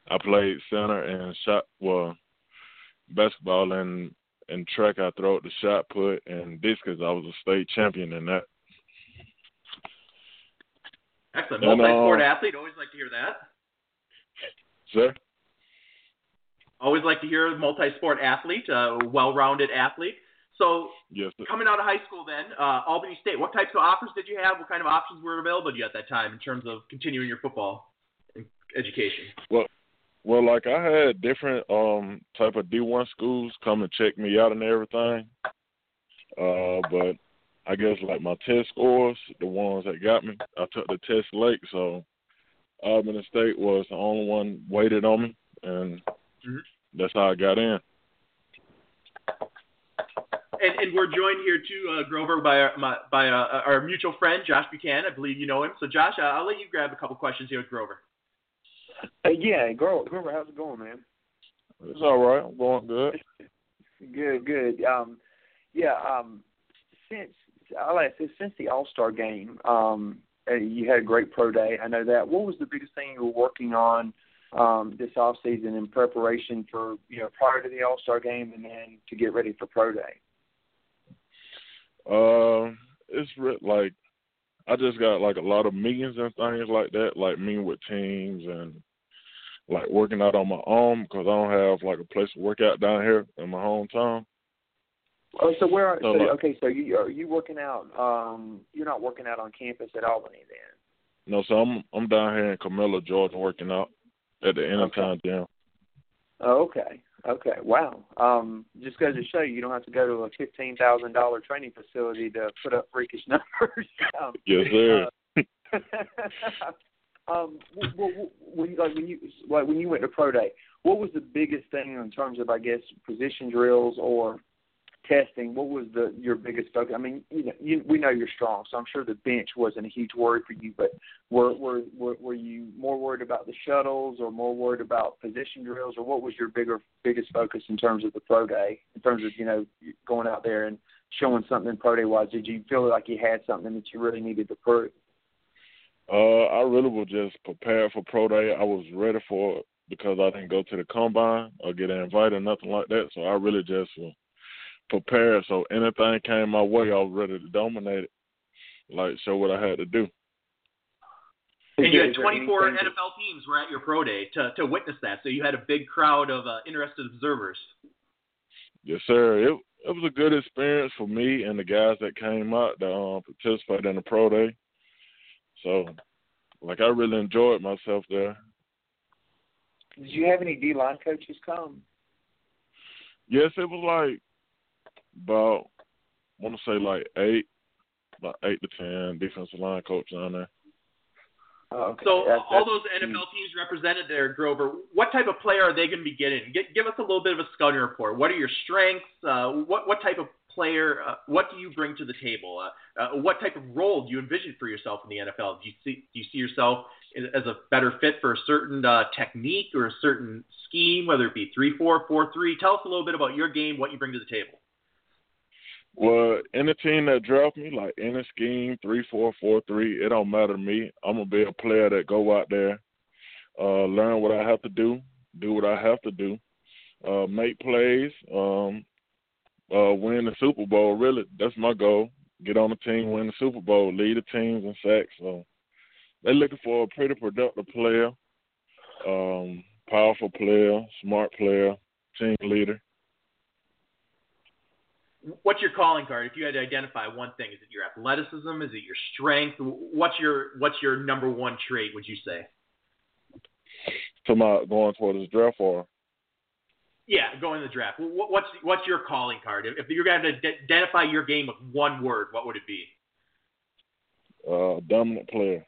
I played center and shot. Well, basketball and and track I throw the shot put and discus I was a state champion in that. Excellent. Multi-sport uh, athlete. Always like to hear that. Sir. Always like to hear a multi-sport athlete, a well-rounded athlete. So, yes, coming out of high school, then uh, Albany State. What types of offers did you have? What kind of options were available to you at that time in terms of continuing your football education? Well, well, like I had different um type of D one schools come and check me out and everything. Uh, but I guess like my test scores, the ones that got me, I took the test late, so Albany State was the only one waited on me, and mm-hmm. that's how I got in. And, and we're joined here too, uh, Grover, by our, my, by uh, our mutual friend Josh Buchanan. I believe you know him. So, Josh, I'll let you grab a couple questions here with Grover. Uh, yeah, Grover, Grover, how's it going, man? It's all right. I'm going good. Good, good. Um, yeah. Um, since I'll ask this, since the All Star game, um, you had a great pro day. I know that. What was the biggest thing you were working on um, this off season in preparation for you know prior to the All Star game and then to get ready for pro day? Uh, it's re- like I just got like a lot of meetings and things like that, like meeting with teams and like working out on my own because I don't have like a place to work out down here in my hometown. Oh, so where? Are, so, so okay, so you are you working out? Um, you're not working out on campus at Albany then? No, so I'm I'm down here in Camilla, Georgia, working out at the Anytime okay. Gym. Oh, okay. Okay. Wow. Um, just goes to show you, you don't have to go to a fifteen thousand dollar training facility to put up freakish *laughs* numbers. um, yes, sir. *laughs* Uh, *laughs* um, when like when you like when you went to pro day, what was the biggest thing in terms of I guess position drills or testing, what was the your biggest focus? I mean, you know, you, we know you're strong, so I'm sure the bench wasn't a huge worry for you. But were were were, were you more worried about the shuttles, or more worried about position drills, or what was your bigger biggest focus in terms of the pro day? In terms of you know going out there and showing something pro day wise, did you feel like you had something that you really needed to prove? Uh, I really was just prepared for pro day. I was ready for it because I didn't go to the combine or get invited or nothing like that. So I really just was prepared. So anything came my way, I was ready to dominate it, like show what I had to do. And you had 24 NFL teams were at your pro day to to witness that. So you had a big crowd of uh, interested observers. Yes, sir. It it was a good experience for me and the guys that came out to um, participate in the pro day. So, like, I really enjoyed myself there. Did you have any D line coaches come? Yes, it was like about I want to say like eight, about eight to ten defensive line coaches on there. Oh, okay. So that's, all that's, those NFL teams represented there, Grover. What type of player are they going to be getting? Get, give us a little bit of a scouting report. What are your strengths? Uh, what what type of player? Uh, what do you bring to the table? Uh, uh, what type of role do you envision for yourself in the NFL? Do you see do you see yourself as a better fit for a certain uh, technique or a certain scheme, whether it be three four four three? Tell us a little bit about your game, what you bring to the table. Well, any team that draft me, like any scheme, three, four, four, three, it don't matter to me. I'm gonna be a player that go out there, uh, learn what I have to do, do what I have to do, uh, make plays, um, uh, win the Super Bowl. Really, that's my goal. Get on the team, win the Super Bowl, lead the teams in sacks. So they're looking for a pretty productive player, um, powerful player, smart player, team leader what's your calling card? If you had to identify one thing, is it your athleticism? Is it your strength? What's your what's your number one trait? Would you say? To my going towards this draft or? Yeah, going to the draft. What's what's your calling card? If you're going to identify your game with one word, what would it be? Uh, dominant player.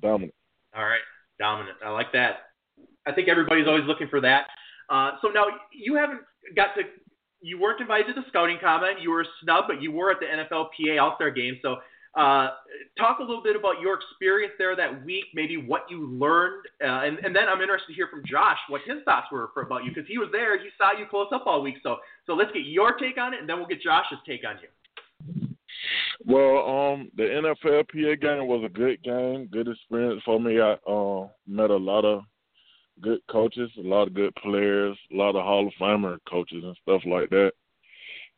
Dominant. All right, dominant. I like that. I think everybody's always looking for that. Uh, so now you haven't got to you weren't invited to the scouting combine. You were a snub, but you were at the NFLPA All Star game. So, uh, talk a little bit about your experience there that week, maybe what you learned, uh, and, and then I'm interested to hear from Josh what his thoughts were for, about you because he was there. He saw you close up all week. So, so let's get your take on it, and then we'll get Josh's take on you. Well, um, the NFLPA game was a good game, good experience for me. I uh, met a lot of good coaches, a lot of good players, a lot of Hall of Famer coaches and stuff like that.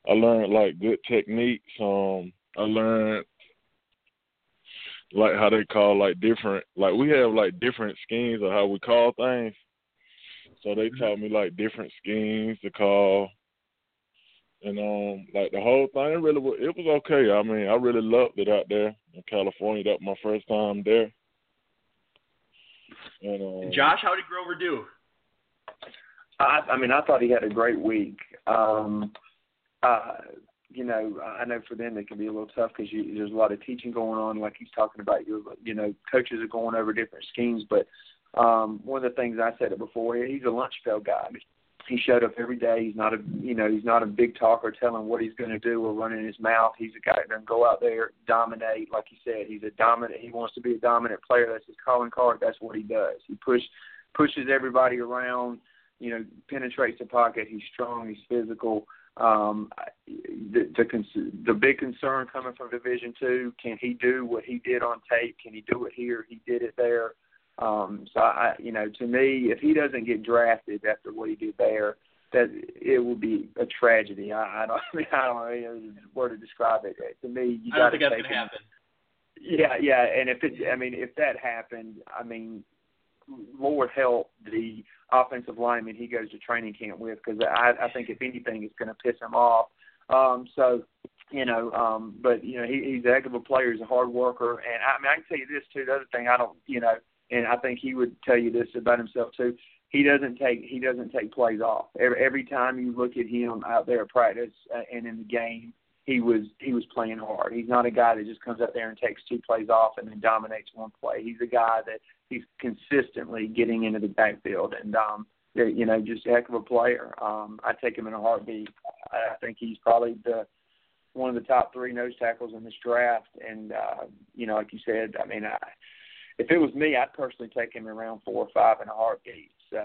I learned like good techniques. Um, I learned like how they call like different like we have like different schemes of how we call things. So they taught me like different schemes to call. And um like the whole thing really was it was okay. I mean, I really loved it out there in California. That was my first time there. And, uh, Josh, how did Grover do? I, I mean, I thought he had a great week. Um, uh, you know, I know for them it can be a little tough because there's a lot of teaching going on, like he's talking about. You, you know, coaches are going over different schemes, but um, one of the things I said it before, he's a lunch pail guy he showed up every day. He's not a you know he's not a big talker telling what he's going to do or running his mouth. He's a guy that can go out there dominate, like you said. He's a dominant. He wants to be a dominant player. That's his calling card. That's what he does. He push pushes everybody around. You know, penetrates the pocket. He's strong. He's physical. Um, the, the the big concern coming from Division Two, can he do what he did on tape? Can he do it here? He did it there. Um, so I, you know, to me, if he doesn't get drafted after what he did there, that it would be a tragedy. I, I don't, I, *laughs* mean, I don't know word to describe it. To me, you got to take that's gonna happen. Yeah, yeah, and if it, I mean, if that happened, I mean, Lord help the offensive lineman he goes to training camp with because I, I think if anything, it's going to piss him off. Um, so, you know, um, but you know, he, he's a heck of a player. He's a hard worker, and I mean, I can tell you this too. The other thing, I don't, you know, and I think he would tell you this about himself too. He doesn't take he doesn't take plays off. Every, every time you look at him out there at practice uh, and in the game, he was he was playing hard. He's not a guy that just comes out there and takes two plays off and then dominates one play. He's a guy that he's consistently getting into the backfield and um you know just a heck of a player. Um I take him in a heartbeat. I think he's probably the one of the top three nose tackles in this draft. And uh, you know, like you said, I mean, I, if it was me, I'd personally take him around four or five in a heartbeat. So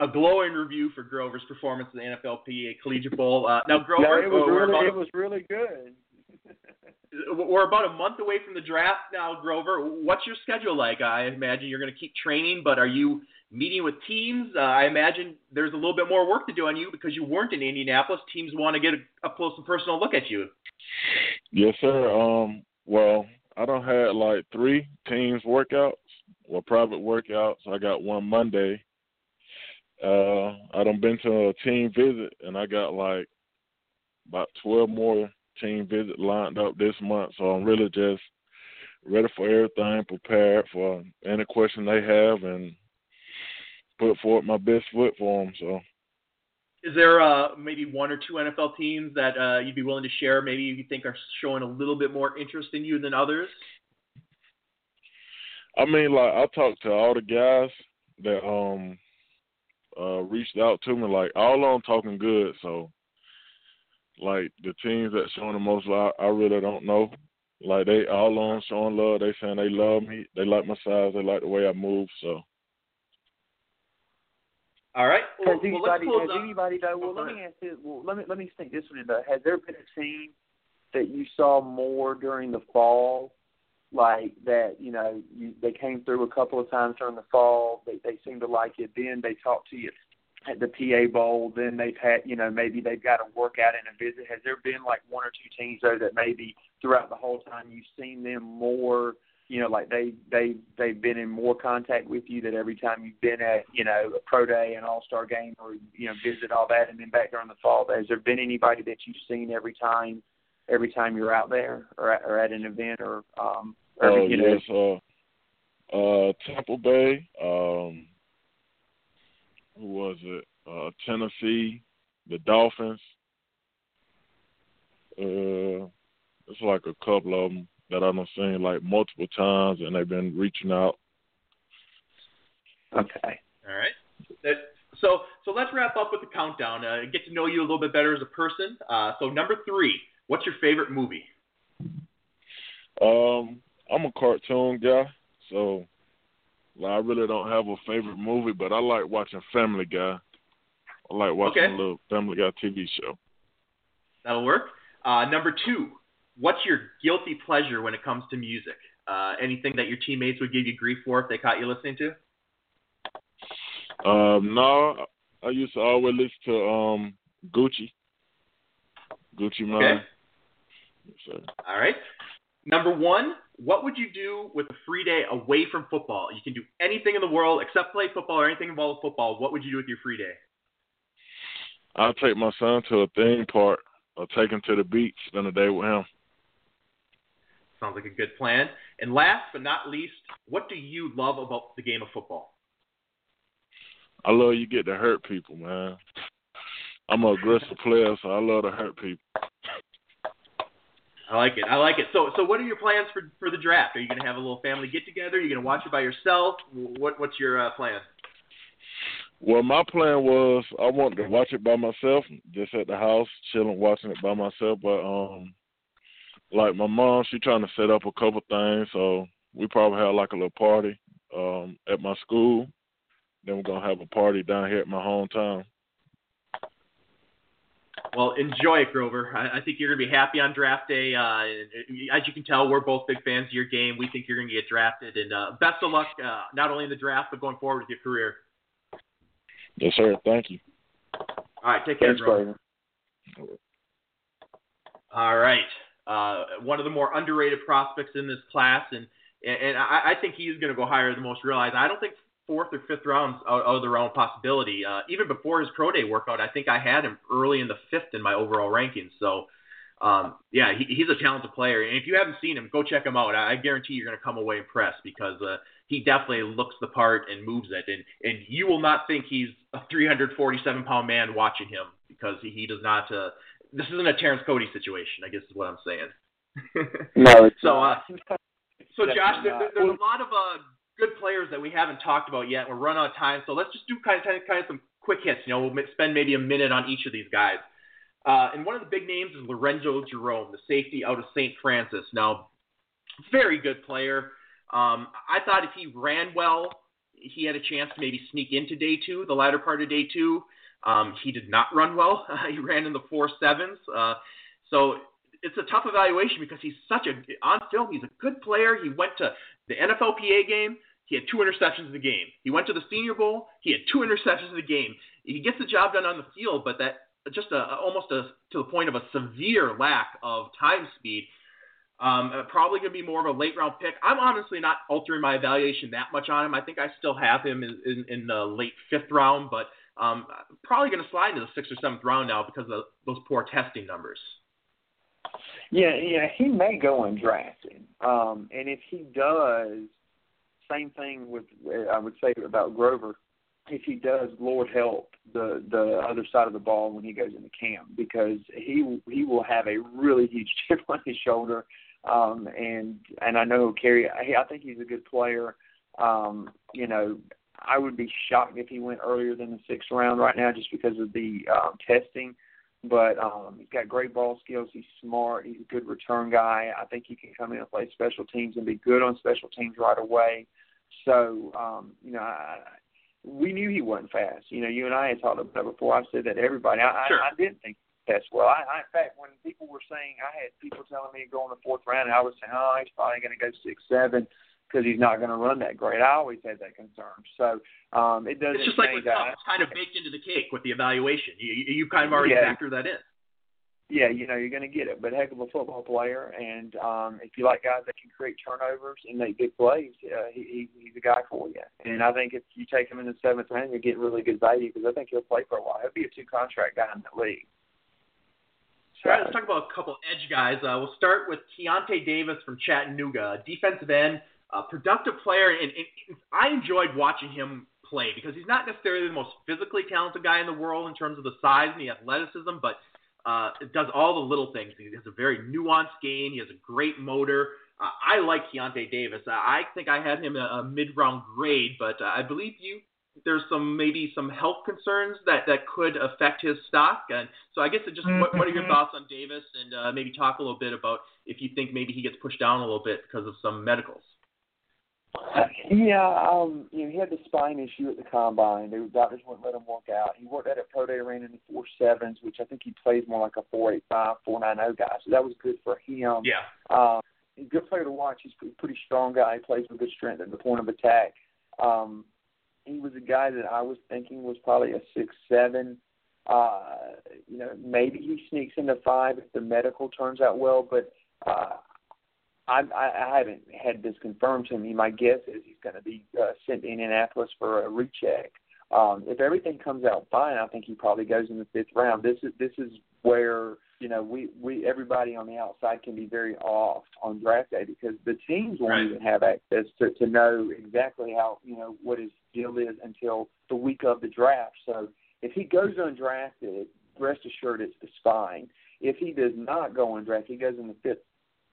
a glowing review for Grover's performance in the NFLPA Collegiate Bowl. Uh, now, Grover, no, it was uh, really, it was really good. We're about a month away from the draft now, Grover. What's your schedule like? I imagine you're going to keep training, but are you meeting with teams? Uh, I imagine there's a little bit more work to do on you because you weren't in Indianapolis. Teams want to get a, up close and personal look at you. Yes, sir. Um, well, I don't have like three teams workouts, well, private workouts. I got one Monday uh, I done been to a team visit, and I got like about twelve more team visit lined up this month. So I'm really just ready for everything, prepared for any question they have, and put forward my best foot for them. So. Is there uh, maybe one or two NFL teams that uh, you'd be willing to share? Maybe you think are showing a little bit more interest in you than others. I mean, like I talked to all the guys that um uh, reached out to me. Like all of them talking good. So like the teams that showing the most love, I really don't know. Like they all on showing love. They saying they love me. They like my size. They like the way I move. So. All right. Well, has anybody, well, has anybody though? Well, let me ask this. Well, let me let me think this one though. Has there been a team that you saw more during the fall like that you know you, they came through a couple of times during the fall they they seem to like it then they talk to you at the PA Bowl then they've had you know maybe they've got a workout and a visit has there been like one or two teams though that maybe throughout the whole time you've seen them more you know like they they they've been in more contact with you that every time you've been at you know a pro day an all star game or you know visit all that and then back during the fall has there been anybody that you've seen every time every time you're out there or at, or at an event or um or, uh, you know. yes, uh, uh, Tampa Bay. Um, who was it? Uh, Tennessee, the Dolphins. Uh, it's like a couple of them that I've seen like multiple times, and they've been reaching out. Okay. All right. so so let's wrap up with the countdown. Uh, get to know you a little bit better as a person. Uh, so number three, What's your favorite movie? Um, I'm a cartoon guy, so I really don't have a favorite movie, but I like watching Family Guy. I like watching okay. a little Family Guy TV show. That'll work. Uh, number two, what's your guilty pleasure when it comes to music? Uh, anything that your teammates would give you grief for if they caught you listening to? Um, no, I used to always listen to um Gucci. Gucci Mane. Okay. All right. Number one, what would you do with a free day away from football? You can do anything in the world except play football or anything involved with football. What would you do with your free day? I'll take my son to a theme park or take him to the beach, spend a day with him. Sounds like a good plan. And last but not least, what do you love about the game of football? I love you get to hurt people, man. I'm an aggressive player, so I love to hurt people. I like it. I like it. So, so what are your plans for for the draft? Are you going to have a little family get together? Are you going to watch it by yourself? What What's your uh, plan? Well, my plan was I wanted to watch it by myself, just at the house, chilling, watching it by myself. But um, like my mom, she trying to set up a couple things, so we probably have like a little party um at my school. Then we're gonna have a party down here at my hometown. Well, enjoy it, Grover. I, I think you're going to be happy on draft day. Uh, as you can tell, we're both big fans of your game. We think you're going to get drafted, and uh, best of luck, uh, not only in the draft but going forward with your career. Yes, sir. Thank you. All right, take care, Thanks, Grover. All right, uh, one of the more underrated prospects in this class, and and I, I think he's going to go higher than most realize. I don't think fourth or fifth rounds out, out of the realm of possibility. Uh, even before his pro day workout, I think I had him early in the fifth in my overall rankings. So, um, yeah, he, he's a talented player. And if you haven't seen him, go check him out. I, I guarantee you're going to come away impressed because uh, he definitely looks the part and moves it. And and you will not think he's a 347 pound man watching him because he, he does not. Uh, this isn't a Terrence Cody situation. I guess is what I'm saying. *laughs* No, so. Uh, so Josh, there, there's a lot of uh, good players that we haven't talked about yet. We're running out of time, so let's just do kind of kind of some quick hits. You know, we'll spend maybe a minute on each of these guys. Uh, and one of the big names is Lorenzo Jerome, the safety out of St. Francis. Now, very good player. Um, I thought if he ran well, he had a chance to maybe sneak into day two, the latter part of day two. Um, he did not run well. *laughs* he ran in the four sevens. Uh, so it's a tough evaluation because he's such a on film. He's a good player. He went to the NFLPA game. He had two interceptions in the game. He went to the Senior Bowl. He had two interceptions in the game. He gets the job done on the field, but that just a, almost a, to the point of a severe lack of time speed. Um, uh, probably going to be more of a late round pick. I'm honestly not altering my evaluation that much on him. I think I still have him in, in, in the late fifth round, but um, probably going to slide into the sixth or seventh round now because of those poor testing numbers. Yeah, yeah, he may go undrafted. Um, and if he does, same thing with I would say about Grover. If he does, Lord help the the other side of the ball when he goes into camp because he he will have a really huge *laughs* chip on his shoulder. Um, and and I know. I, I think he's a good player. Um, you know, I would be shocked if he went earlier than the sixth round right now, just because of the um, testing. But um, he's got great ball skills. He's smart. He's a good return guy. I think he can come in and play special teams and be good on special teams right away. So, um, you know, I, we knew he wasn't fast. You know, you and I had talked about it before. I've said that to everybody. I, Sure. I, I didn't think test well. I, I, in fact, when people were saying, I had people telling me to go in the fourth round, and I was saying, oh, he's probably going to go six, seven because he's not going to run that great. I always had that concern. So um, it doesn't It's just like with that. It's kind of baked into the cake with the evaluation. You, you, you kind of already Yeah. factor that in. Yeah, you know, you're going to get it. But heck of a football player, and um, if you like guys that can create turnovers and make big plays, uh, he, he, he's a guy for you. And I think if you take him in the seventh round, you'll get really good value because I think he'll play for a while. He'll be a two contract guy in the league. All right, let's talk about a couple edge guys. Uh, we'll start with Keionta Davis from Chattanooga, defensive end, uh, productive player, and, and I enjoyed watching him play because he's not necessarily the most physically talented guy in the world in terms of the size and the athleticism, but uh, does all the little things. He has a very nuanced game. He has a great motor. Uh, I like Keionta Davis. I, I think I had him a, a mid-round grade, but uh, I believe you there's some maybe some health concerns that that could affect his stock. And so I guess it just what, what are your thoughts on Davis, and uh, maybe talk a little bit about if you think maybe he gets pushed down a little bit because of some medicals. Yeah, um, you know, he had the spine issue at the combine. The doctors wouldn't let him work out. He worked out at pro day, ran in the four sevens, which I think he plays more like a four eight five, four nine zero guy. So that was good for him. Yeah. Um, good player to watch. He's a pretty strong guy. He plays with good strength at the point of attack. Um, he was a guy that I was thinking was probably a six seven. Uh, you know, maybe he sneaks into five if the medical turns out well, but uh, I, I, I haven't had this confirmed to me. My guess is he's going to be uh, sent to Indianapolis for a recheck. Um, if everything comes out fine, I think he probably goes in the fifth round. This is this is where you know we we everybody on the outside can be very off on draft day because the teams won't Right. even have access to to know exactly how you know what his deal is until the week of the draft. So if he goes undrafted, rest assured it's the spine. If he does not go undrafted, he goes in the fifth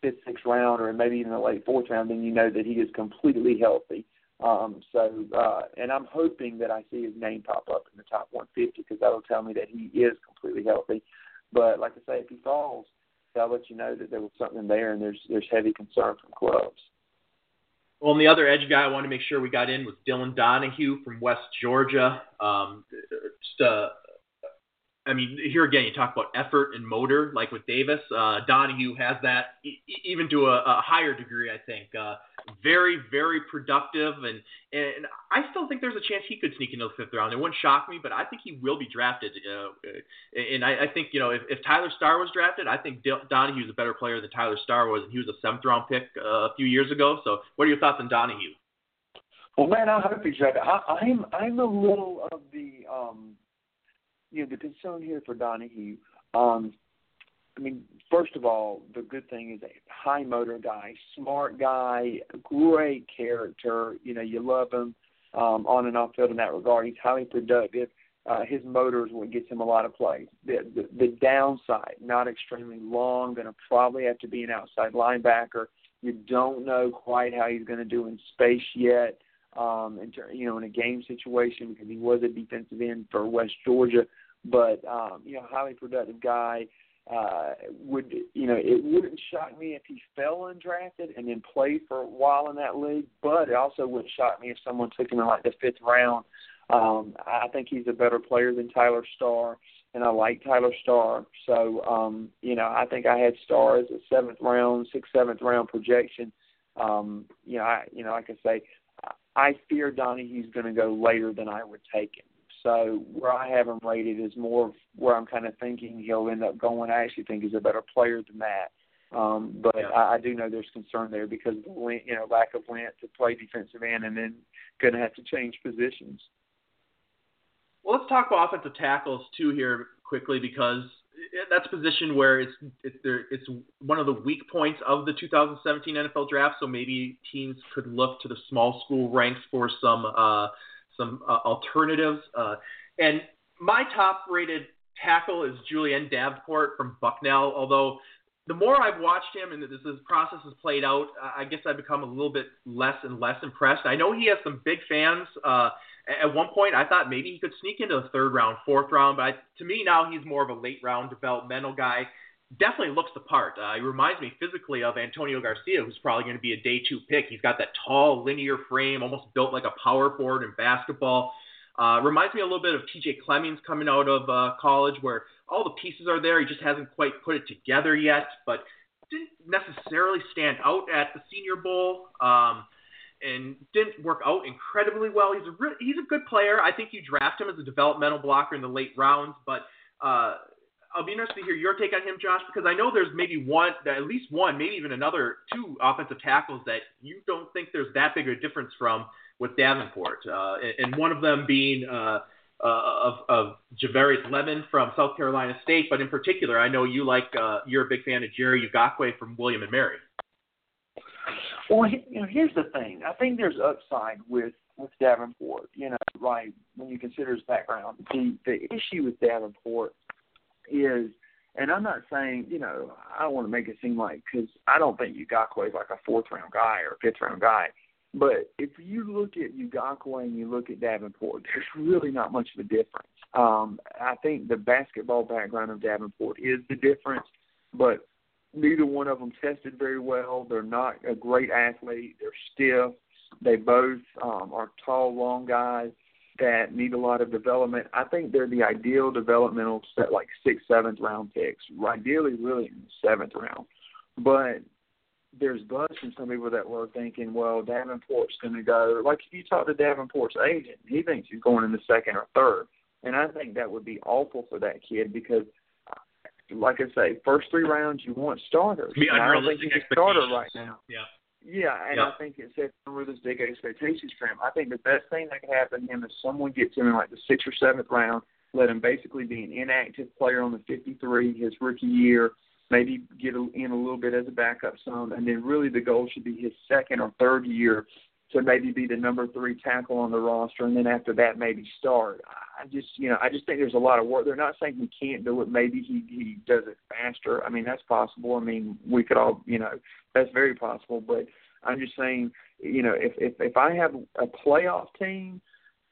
fifth, sixth round, or maybe even the late fourth round, then you know that he is completely healthy. Um, so, uh, and I'm hoping that I see his name pop up in the top 150 because that'll tell me that he is completely healthy. But like I say, if he falls, I'll let you know that there was something there, and there's there's heavy concern from clubs. Well, and the other edge guy I wanted to make sure we got in was Dylan Donahue from West Georgia. Um, just a, I mean, here again, you talk about effort and motor, like with Davis. Uh, Donahue has that e- even to a, a, higher degree, I think. Uh, very, very productive, and and I still think there's a chance he could sneak into the fifth round. It wouldn't shock me, but I think he will be drafted. Uh, and I, I think you know if, if Tyler Starr was drafted, I think Donahue's a better player than Tyler Starr was, and he was a seventh round pick uh, a few years ago. So, what are your thoughts on Donahue? Well, man, I hope he's drafted. I, I'm I'm a little of the um you know, the concern here for Donahue, um, I mean, first of all, the good thing is a high motor guy, smart guy, great character. You know, you love him um, on and off field in that regard. He's highly productive. Uh, his motor is what gets him a lot of plays. The, the, the downside, not extremely long, going to probably have to be an outside linebacker. You don't know quite how he's going to do in space yet. Um, in ter- you know, in a game situation because he was a defensive end for West Georgia but um, you know, highly productive guy. Uh, would you know? It wouldn't shock me if he fell undrafted and then played for a while in that league. But it also wouldn't shock me if someone took him in like the fifth round. Um, I think he's a better player than Tyler Starr, and I like Tyler Starr. So um, you know, I think I had Starr as a seventh round, sixth, seventh round projection. Um, you know, I you know, like I say, I fear Donahue's going to go later than I would take him. So where I have him rated is more where I'm kind of thinking he'll end up going. I actually think he's a better player than that. Um, but yeah. I, I do know there's concern there because of the you know lack of length to play defensive end, and then going to have to change positions. Well, let's talk about offensive tackles too here quickly because that's a position where it's it's there it's one of the weak points of the 2017 NFL draft. So maybe teams could look to the small school ranks for some uh, some uh, alternatives. Uh, and my top rated tackle is Julian Davenport from Bucknell, although the more I've watched him and this, this process has played out, I guess I've become a little bit less and less impressed. I know he has some big fans. Uh, at one point, I thought maybe he could sneak into the third round, fourth round, but I, to me now he's more of a late round developmental guy definitely looks the part. Uh, he reminds me physically of Antonio Garcia, who's probably going to be a day two pick. He's got that tall, linear frame, almost built like a power forward in basketball. Uh, reminds me a little bit of TJ Clemmings coming out of uh, college, where all the pieces are there. He just hasn't quite put it together yet, but didn't necessarily stand out at the Senior Bowl. Um, and didn't work out incredibly well. He's a re- he's a good player. I think you draft him as a developmental blocker in the late rounds, but uh, I'll be interested to hear your take on him, Josh, because I know there's maybe one, at least one, maybe even another two offensive tackles that you don't think there's that big a difference from with Davenport, uh, and one of them being uh, uh, of, of Javarius Leamon from South Carolina State, but in particular, I know you like uh, you're a big fan of Jerry Ugokwe from William and Mary. Well, you know, here's the thing. I think there's upside with with Davenport. You know, right when you consider his background. The the issue with Davenport is, and I'm not saying, you know, I don't want to make it seem like because I don't think Ugokwe is like a fourth round guy or a fifth round guy. But if you look at Ugokwe and you look at Davenport, *laughs* there's really not much of a difference. Um, I think the basketball background of Davenport is the difference, but neither one of them tested very well. They're not a great athlete. They're stiff. They both um, are tall, long guys that need a lot of development. I think they're the ideal developmental set, like sixth, seventh round picks. Ideally, really in the seventh round. But there's buzz from some people that were thinking, well, Davenport's going to go. Like if you talk to Davenport's agent, he thinks he's going in the second or third. And I think that would be awful for that kid because, like I say, first three rounds you want starters. Be I don't think he's a starter right now. Yeah. Yeah, and I think it sets unrealistic expectations for him. I think the best thing that could happen to him is someone gets him in like the sixth or seventh round, let him basically be an inactive player on the 53 his rookie year, maybe get in a little bit as a backup some, and then really the goal should be his second or third year to maybe be the number three tackle on the roster, and then after that maybe start. I just you know I just think there's a lot of work. They're not saying he can't do it. Maybe he he does it faster. I mean that's possible. I mean we could all you know that's very possible. But I'm just saying you know if if if I have a playoff team,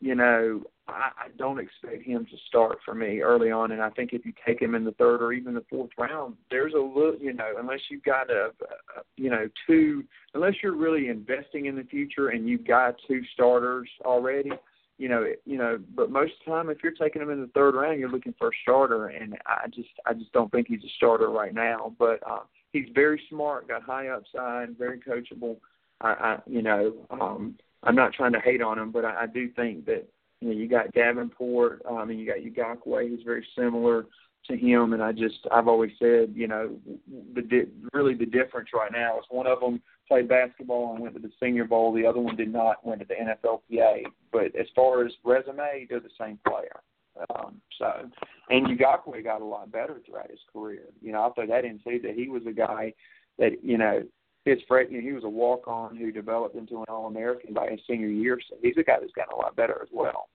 you know I, I don't expect him to start for me early on, and I think if you take him in the third or even the fourth round, there's a little, you know, unless you've got a, a you know, two, unless you're really investing in the future and you've got two starters already, you know, you know, but most of the time, if you're taking him in the third round, you're looking for a starter, and I just, I just don't think he's a starter right now. But uh, he's very smart, got high upside, very coachable. I, I you know, um, I'm not trying to hate on him, but I, I do think that you know you got Davenport, um, and you got Ugokwe, who's very similar to him, and I just I've always said you know the di- really the difference right now is one of them played basketball and went to the Senior Bowl, the other one did not went to the NFLPA. But as far as resume, they're the same player. Um, so, and Ugokwe got a lot better throughout his career. You know, I thought that didn't see that he was a guy that you know his friend, he was a walk on who developed into an All American by his senior year. So he's a guy that's gotten a lot better as well.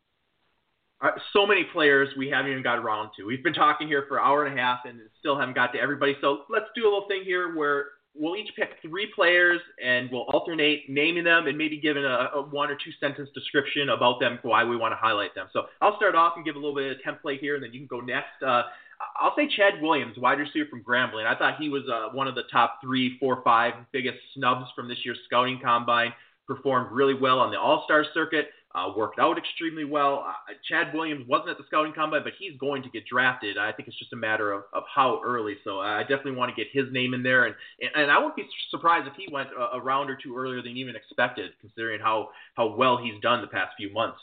Uh, so many players we haven't even got around to. We've been talking here for an hour and a half and still haven't got to everybody. So let's do a little thing here where we'll each pick three players and we'll alternate naming them and maybe giving a, a one or two sentence description about them, why we want to highlight them. So I'll start off and give a little bit of a template here, and then you can go next. Uh, I'll say Chad Williams, wide receiver from Grambling. I thought he was uh, one of the top three, four, five biggest snubs from this year's scouting combine. Performed really well on the All Star circuit uh, worked out extremely well. Uh, Chad Williams wasn't at the scouting combine, but he's going to get drafted. I think it's just a matter of, of how early. So I definitely want to get his name in there, and and I wouldn't be surprised if he went a, a round or two earlier than even expected, considering how how well he's done the past few months.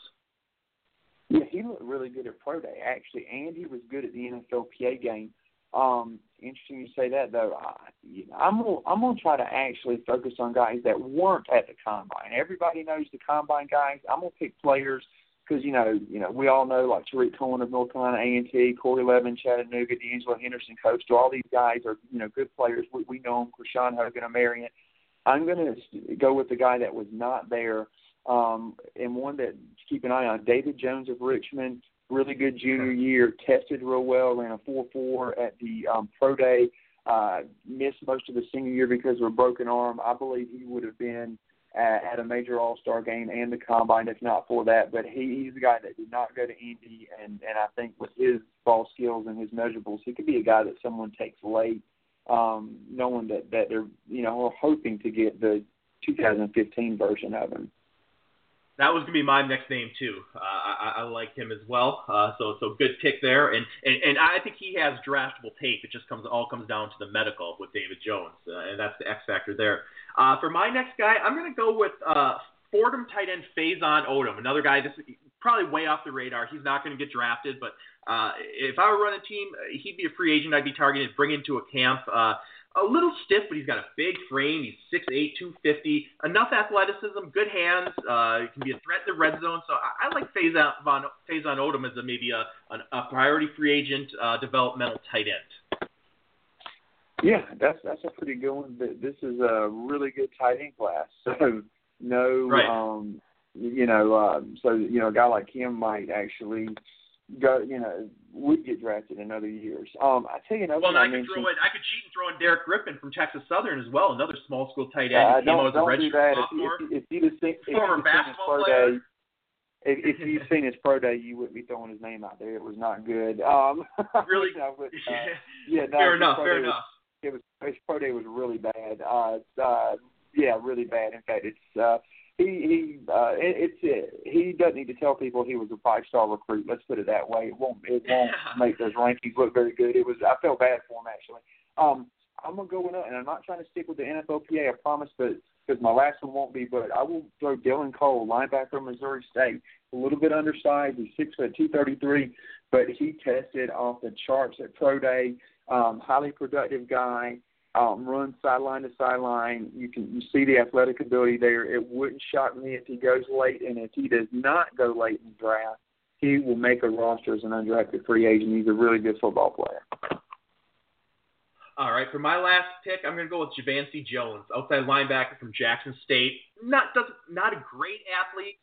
Yeah, he looked really good at pro day actually, and he was good at the NFLPA game. Um, interesting you say that though. I, you know, I'm gonna I'm gonna try to actually focus on guys that weren't at the combine. Everybody knows the combine guys. I'm gonna pick players because you know you know we all know like Tarik Cohen of North Carolina A and T, Corey Levin, Chattanooga, D'Angelo Henderson, Coach. All these guys are you know good players. We, we know them. Krishawn Hogan, Marian. I'm gonna go with the guy that was not there. Um, and one that keep an eye on, David Jones of Richmond really good junior year, tested real well, ran a 4-4 at the um, pro day. Uh, missed most of the senior year because of a broken arm. I believe he would have been at, at a major All Star game and the combine if not for that. But he, he's a guy that did not go to Indy, and and I think with his ball skills and his measurables, he could be a guy that someone takes late, um, knowing that that they're you know hoping to get the 2015 version of him that was gonna be my next name too. Uh, I, I like him as well. Uh, so so good pick there, and, and and I think he has draftable tape. It just comes all comes down to the medical with David Jones, uh, and that's the X factor there. Uh, for my next guy, I'm gonna go with uh, Fordham tight end Faison Odom, another guy. This probably way off the radar. He's not going to get drafted, but uh, if I were running a team, he'd be a free agent. I'd be targeted, bring into a camp. Uh, a little stiff, but he's got a big frame. He's 6'8", 250, enough athleticism, good hands. Uh, he can be a threat in the red zone. So I, I like Faison, Von, Faison Odom as a, maybe a, a, a priority free agent uh, developmental tight end. Yeah, that's that's a pretty good one. This is a really good tight end class. *laughs* So no, right. um, you know, um, so you know, a guy like him might actually go, you know, would get drafted in other years. Um, I tell you another. Well, I, I could throw in, I could cheat and throw in Derek Griffin from Texas Southern as well, another small school tight end. Uh, don't, out as a don't do that. sophomore. If, if, if you'd seen, if Former you'd have seen his pro player. day, if, if you'd seen his pro day, you wouldn't be throwing his name out there. It was not good. Um, *laughs* Really? *laughs* you know, but, *laughs* uh, yeah, no, fair enough. Fair day enough. Was, it was his pro day was really bad. Uh, uh, yeah, really bad. In fact, it's uh, he he uh, it, it's it, he doesn't need to tell people he was a five star recruit. Let's put it that way. It won't it won't *laughs* make those rankings look very good. It was I felt bad for him actually. Um, I'm gonna go with and I'm not trying to stick with the NFLPA. I promise, but because my last one won't be. But I will throw Dylan Cole, linebacker, of Missouri State. A little bit undersized. He's six foot two thirty three, but he tested off the charts at pro day. Um, highly productive guy um, runs sideline to sideline. You can you see the athletic ability there. It wouldn't shock me if he goes late, and if he does not go late in the draft, he will make a roster as an undrafted free agent. He's a really good football player. All right, for my last pick, I'm going to go with Javancy Jones, outside linebacker from Jackson State. Not does not a great athlete,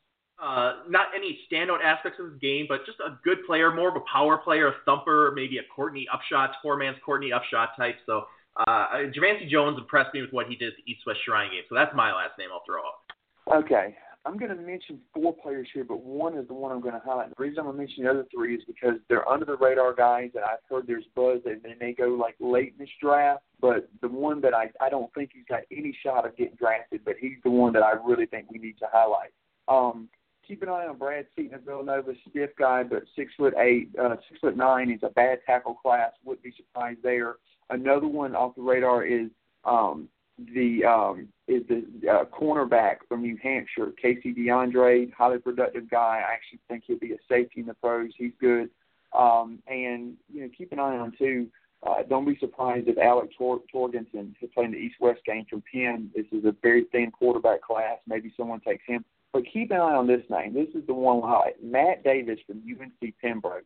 uh, not any standout aspects of his game, but just a good player, more of a power player, a thumper, maybe a Courtney Upshaw, four man's Courtney Upshaw type. So uh, Javancy Jones impressed me with what he did at the East West Shrine game, so that's my last name I'll throw out. Okay. I'm going to mention four players here, but one is the one I'm going to highlight. The reason I'm going to mention the other three is because they're under the radar guys, and I've heard there's buzz that they may go like late in this draft. But the one that I I don't think he's got any shot of getting drafted, but he's the one that I really think we need to highlight. Um, keep an eye on Brad Seaton of Villanova, stiff guy, but six foot eight, uh, six foot nine. He's a bad tackle class. Wouldn't be surprised there. Another one off the radar is um, the um, is the uh, cornerback from New Hampshire, Casey DeAndre, highly productive guy. I actually think he'll be a safety in the pros. He's good. Um, and you know, keep an eye on too. Uh, don't be surprised if Alec Tor- Torgersen, who's playing the East-West game from Penn, this is a very thin quarterback class. Maybe someone takes him. But keep an eye on this name. This is the one high. Matt Davis from UNC Pembroke.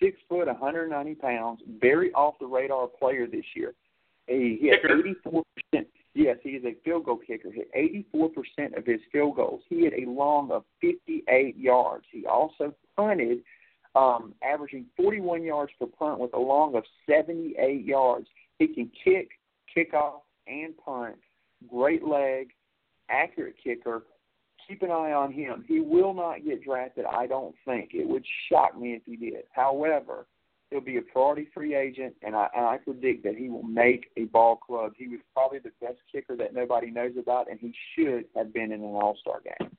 Six foot, 190 pounds, very off the radar player this year. He hit 84 percent. Yes, he is a field goal kicker. Hit 84 percent of his field goals. He had a long of 58 yards. He also punted, um, averaging 41 yards per punt with a long of 78 yards. He can kick, kick off, and punt. Great leg, accurate kicker keep an eye on him. He will not get drafted, I don't think. It would shock me if he did. However, he'll be a priority free agent, and I, and I predict that he will make a ball club. He was probably the best kicker that nobody knows about, and he should have been in an All Star game.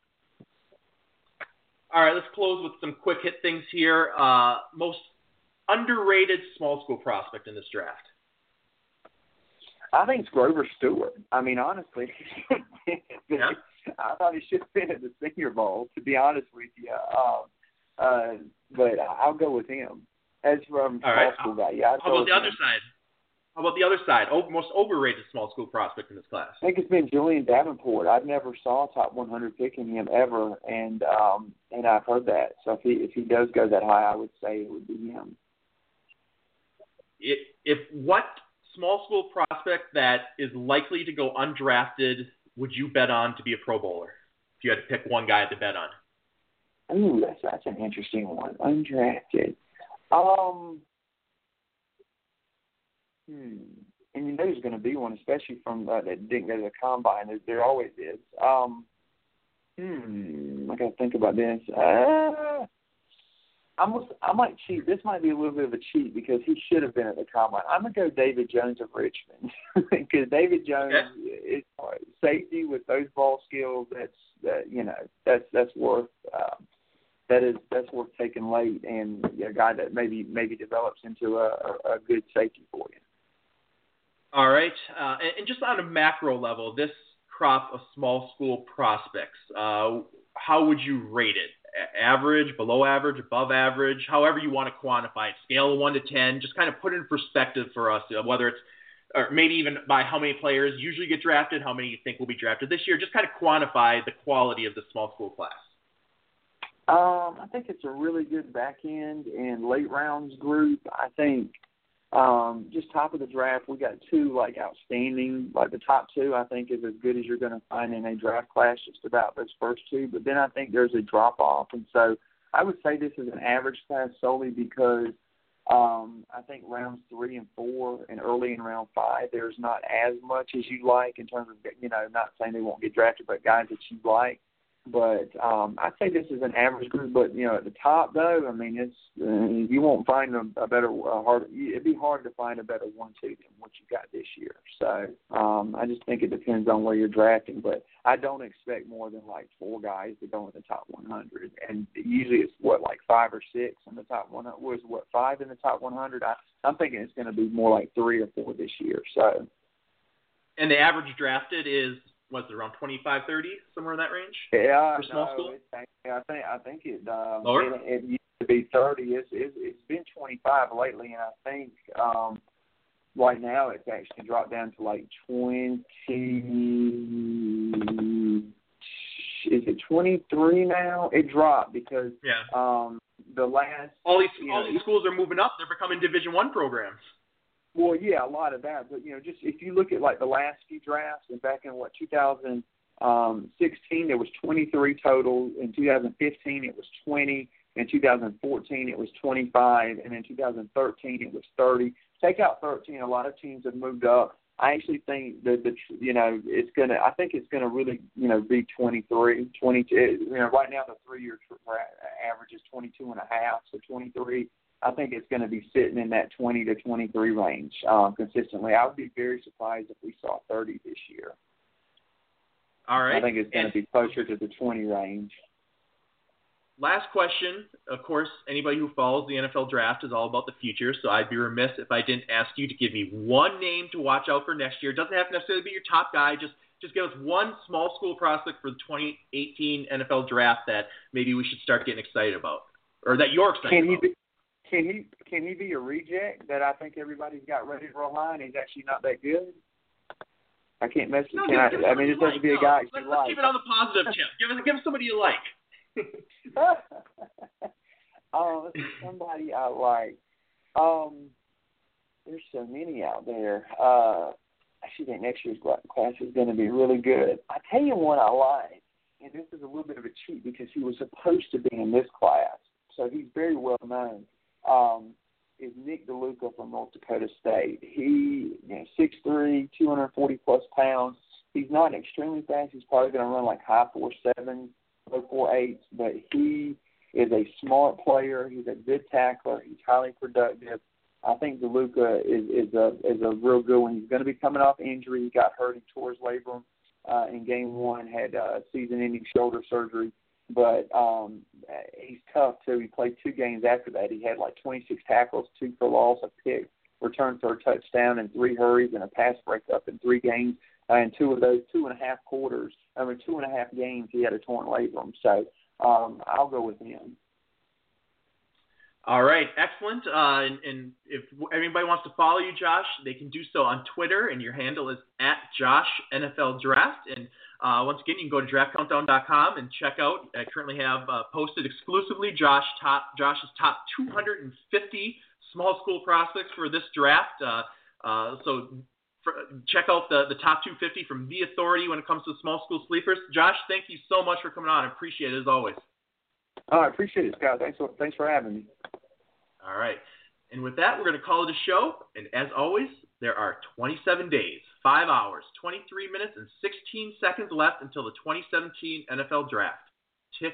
All right, let's close with some quick hit things here. Uh, most underrated small school prospect in this draft. I think it's Grover Stewart. I mean, honestly, *laughs* yeah. *laughs* I thought he should have been at the Senior Bowl. To be honest with you, um, uh, but I'll go with him as from All small right. school guy. Yeah, I'd How about the other side? How about the other side? Oh, most overrated small school prospect in this class. I think it's been Julian Davenport. I never saw a top 100 pick in him ever, and um, and I've heard that. So if he if he does go that high, I would say it would be him. If, if what small school prospect that is likely to go undrafted would you bet on to be a Pro Bowler? If you had to pick one guy to bet on. Ooh, that's that's an interesting one. Undrafted. Um. Hmm. And you know there's going to be one, especially from uh, that didn't go to the combine. There, there always is. Um. Hmm. I got to think about this. Uh, I'm. I might cheat. This might be a little bit of a cheat because he should have been at the combine. I'm gonna go David Jones of Richmond *laughs* because David Jones is safety with those ball skills. That's that you know that's that's worth. Um, that is that's worth taking late and a guy that maybe maybe develops into a, a, a good safety for you. All right, uh, and, and just on a macro level, this crop of small school prospects, uh, how would you rate it? Average, below average, above average, however you want to quantify it. Scale of one to ten, just kind of put in perspective for us, uh, whether it's or maybe even by how many players usually get drafted, how many you think will be drafted this year. Just kind of quantify the quality of the small school class. Um, I think it's a really good back end and late rounds group. I think um, just top of the draft, we got two like outstanding. Like the top two, I think is as good as you're going to find in a draft class. Just about those first two, but then I think there's a drop off, and so I would say this is an average class solely because um, I think rounds three and four and early in round five, there's not as much as you like in terms of you know not saying they won't get drafted, but guys that you like. But um, I'd say this is an average group. But you know, at the top though, I mean, it's uh, you won't find a, a better a hard. It'd be hard to find a better one-two than what you got this year. So um, I just think it depends on where you're drafting. But I don't expect more than like four guys to go in the top 100. And usually it's what like five or six in the top 100. Was what five in the top 100? I, I'm thinking it's going to be more like three or four this year. So. And the average drafted is what's it around 25, 30, somewhere in that range? Yeah, for small no, school. It's, I think I think it um, Lower? It, it used to be thirty. It's, it's it's been twenty five lately, and I think um, right now it's actually dropped down to like twenty. Is it twenty three now? It dropped because Yeah. um, the last All these all know, these schools are moving up. They're becoming Division One programs. Well, yeah, a lot of that. But you know, just if you look at like the last few drafts, and back in what 2016, um, there was 23 total. In 2015, it was 20. In 2014, it was 25, and in 2013, it was 30. Take out 13, a lot of teams have moved up. I actually think that the you know it's gonna. I think it's gonna really you know be 23, 22. Eh, you know, right now the three-year average is 22 and a half, so 23 I think it's going to be sitting in that 20 to 23 range um, consistently. I would be very surprised if we saw 30 this year. All right. I think it's going And- to be closer to the 20 range. last question. Of course, anybody who follows the NFL draft is all about the future, so I'd be remiss if I didn't ask you to give me one name to watch out for next year. It doesn't have to necessarily be your top guy. Just just give us one small school prospect for the 2018 NFL draft that maybe we should start getting excited about, or that you're excited can about. Can he can he be a reject that I think everybody's got ready to roll and he's actually not that good? I can't mess with. No, can give, I, I mean, it doesn't like. be a no, guy let's, let's keep it on the positive tip. Give us give us somebody you like. *laughs* *laughs* oh, somebody I like. Um, there's so many out there. Uh, I actually think next year's class is going to be really good. I tell you one I like, and this is a little bit of a cheat because he was supposed to be in this class, so he's very well known. Um, is Nick DeLuca from North Dakota State. He, you know, six three, two hundred forty plus pounds. He's not extremely fast. He's probably going to run like high four seven, low four eights, but he is a smart player. He's a good tackler. He's highly productive. I think DeLuca is is a is a real good one. He's going to be coming off injury. He got hurt. He tore his labrum uh, in game one. Had uh, season-ending shoulder surgery, but um, he's tough too. He played two games after that. He had like 26 tackles, two for loss, a pick, return for a touchdown, and three hurries and a pass breakup in three games. Uh, in two of those two and a half quarters, I mean two and a half games, he had a torn labrum. So um, I'll go with him. All right, excellent. Uh, and, and, if anybody wants to follow you, Josh, they can do so on Twitter, and your handle is at Josh NFL Draft. And uh, once again, you can go to draftcountdown.com and check out. I currently have uh, posted exclusively Josh top Josh's top 250 small school prospects for this draft. Uh, uh, so for, check out the, the top 250 from the authority when it comes to small school sleepers. Josh, thank you so much for coming on. I appreciate it as always. Oh, I appreciate it, Scott. Thanks for, thanks for having me. All right. And with that, we're going to call it a show. And as always, there are 27 days, 5 hours, 23 minutes, and 16 seconds left until the 2017 NFL Draft. Tick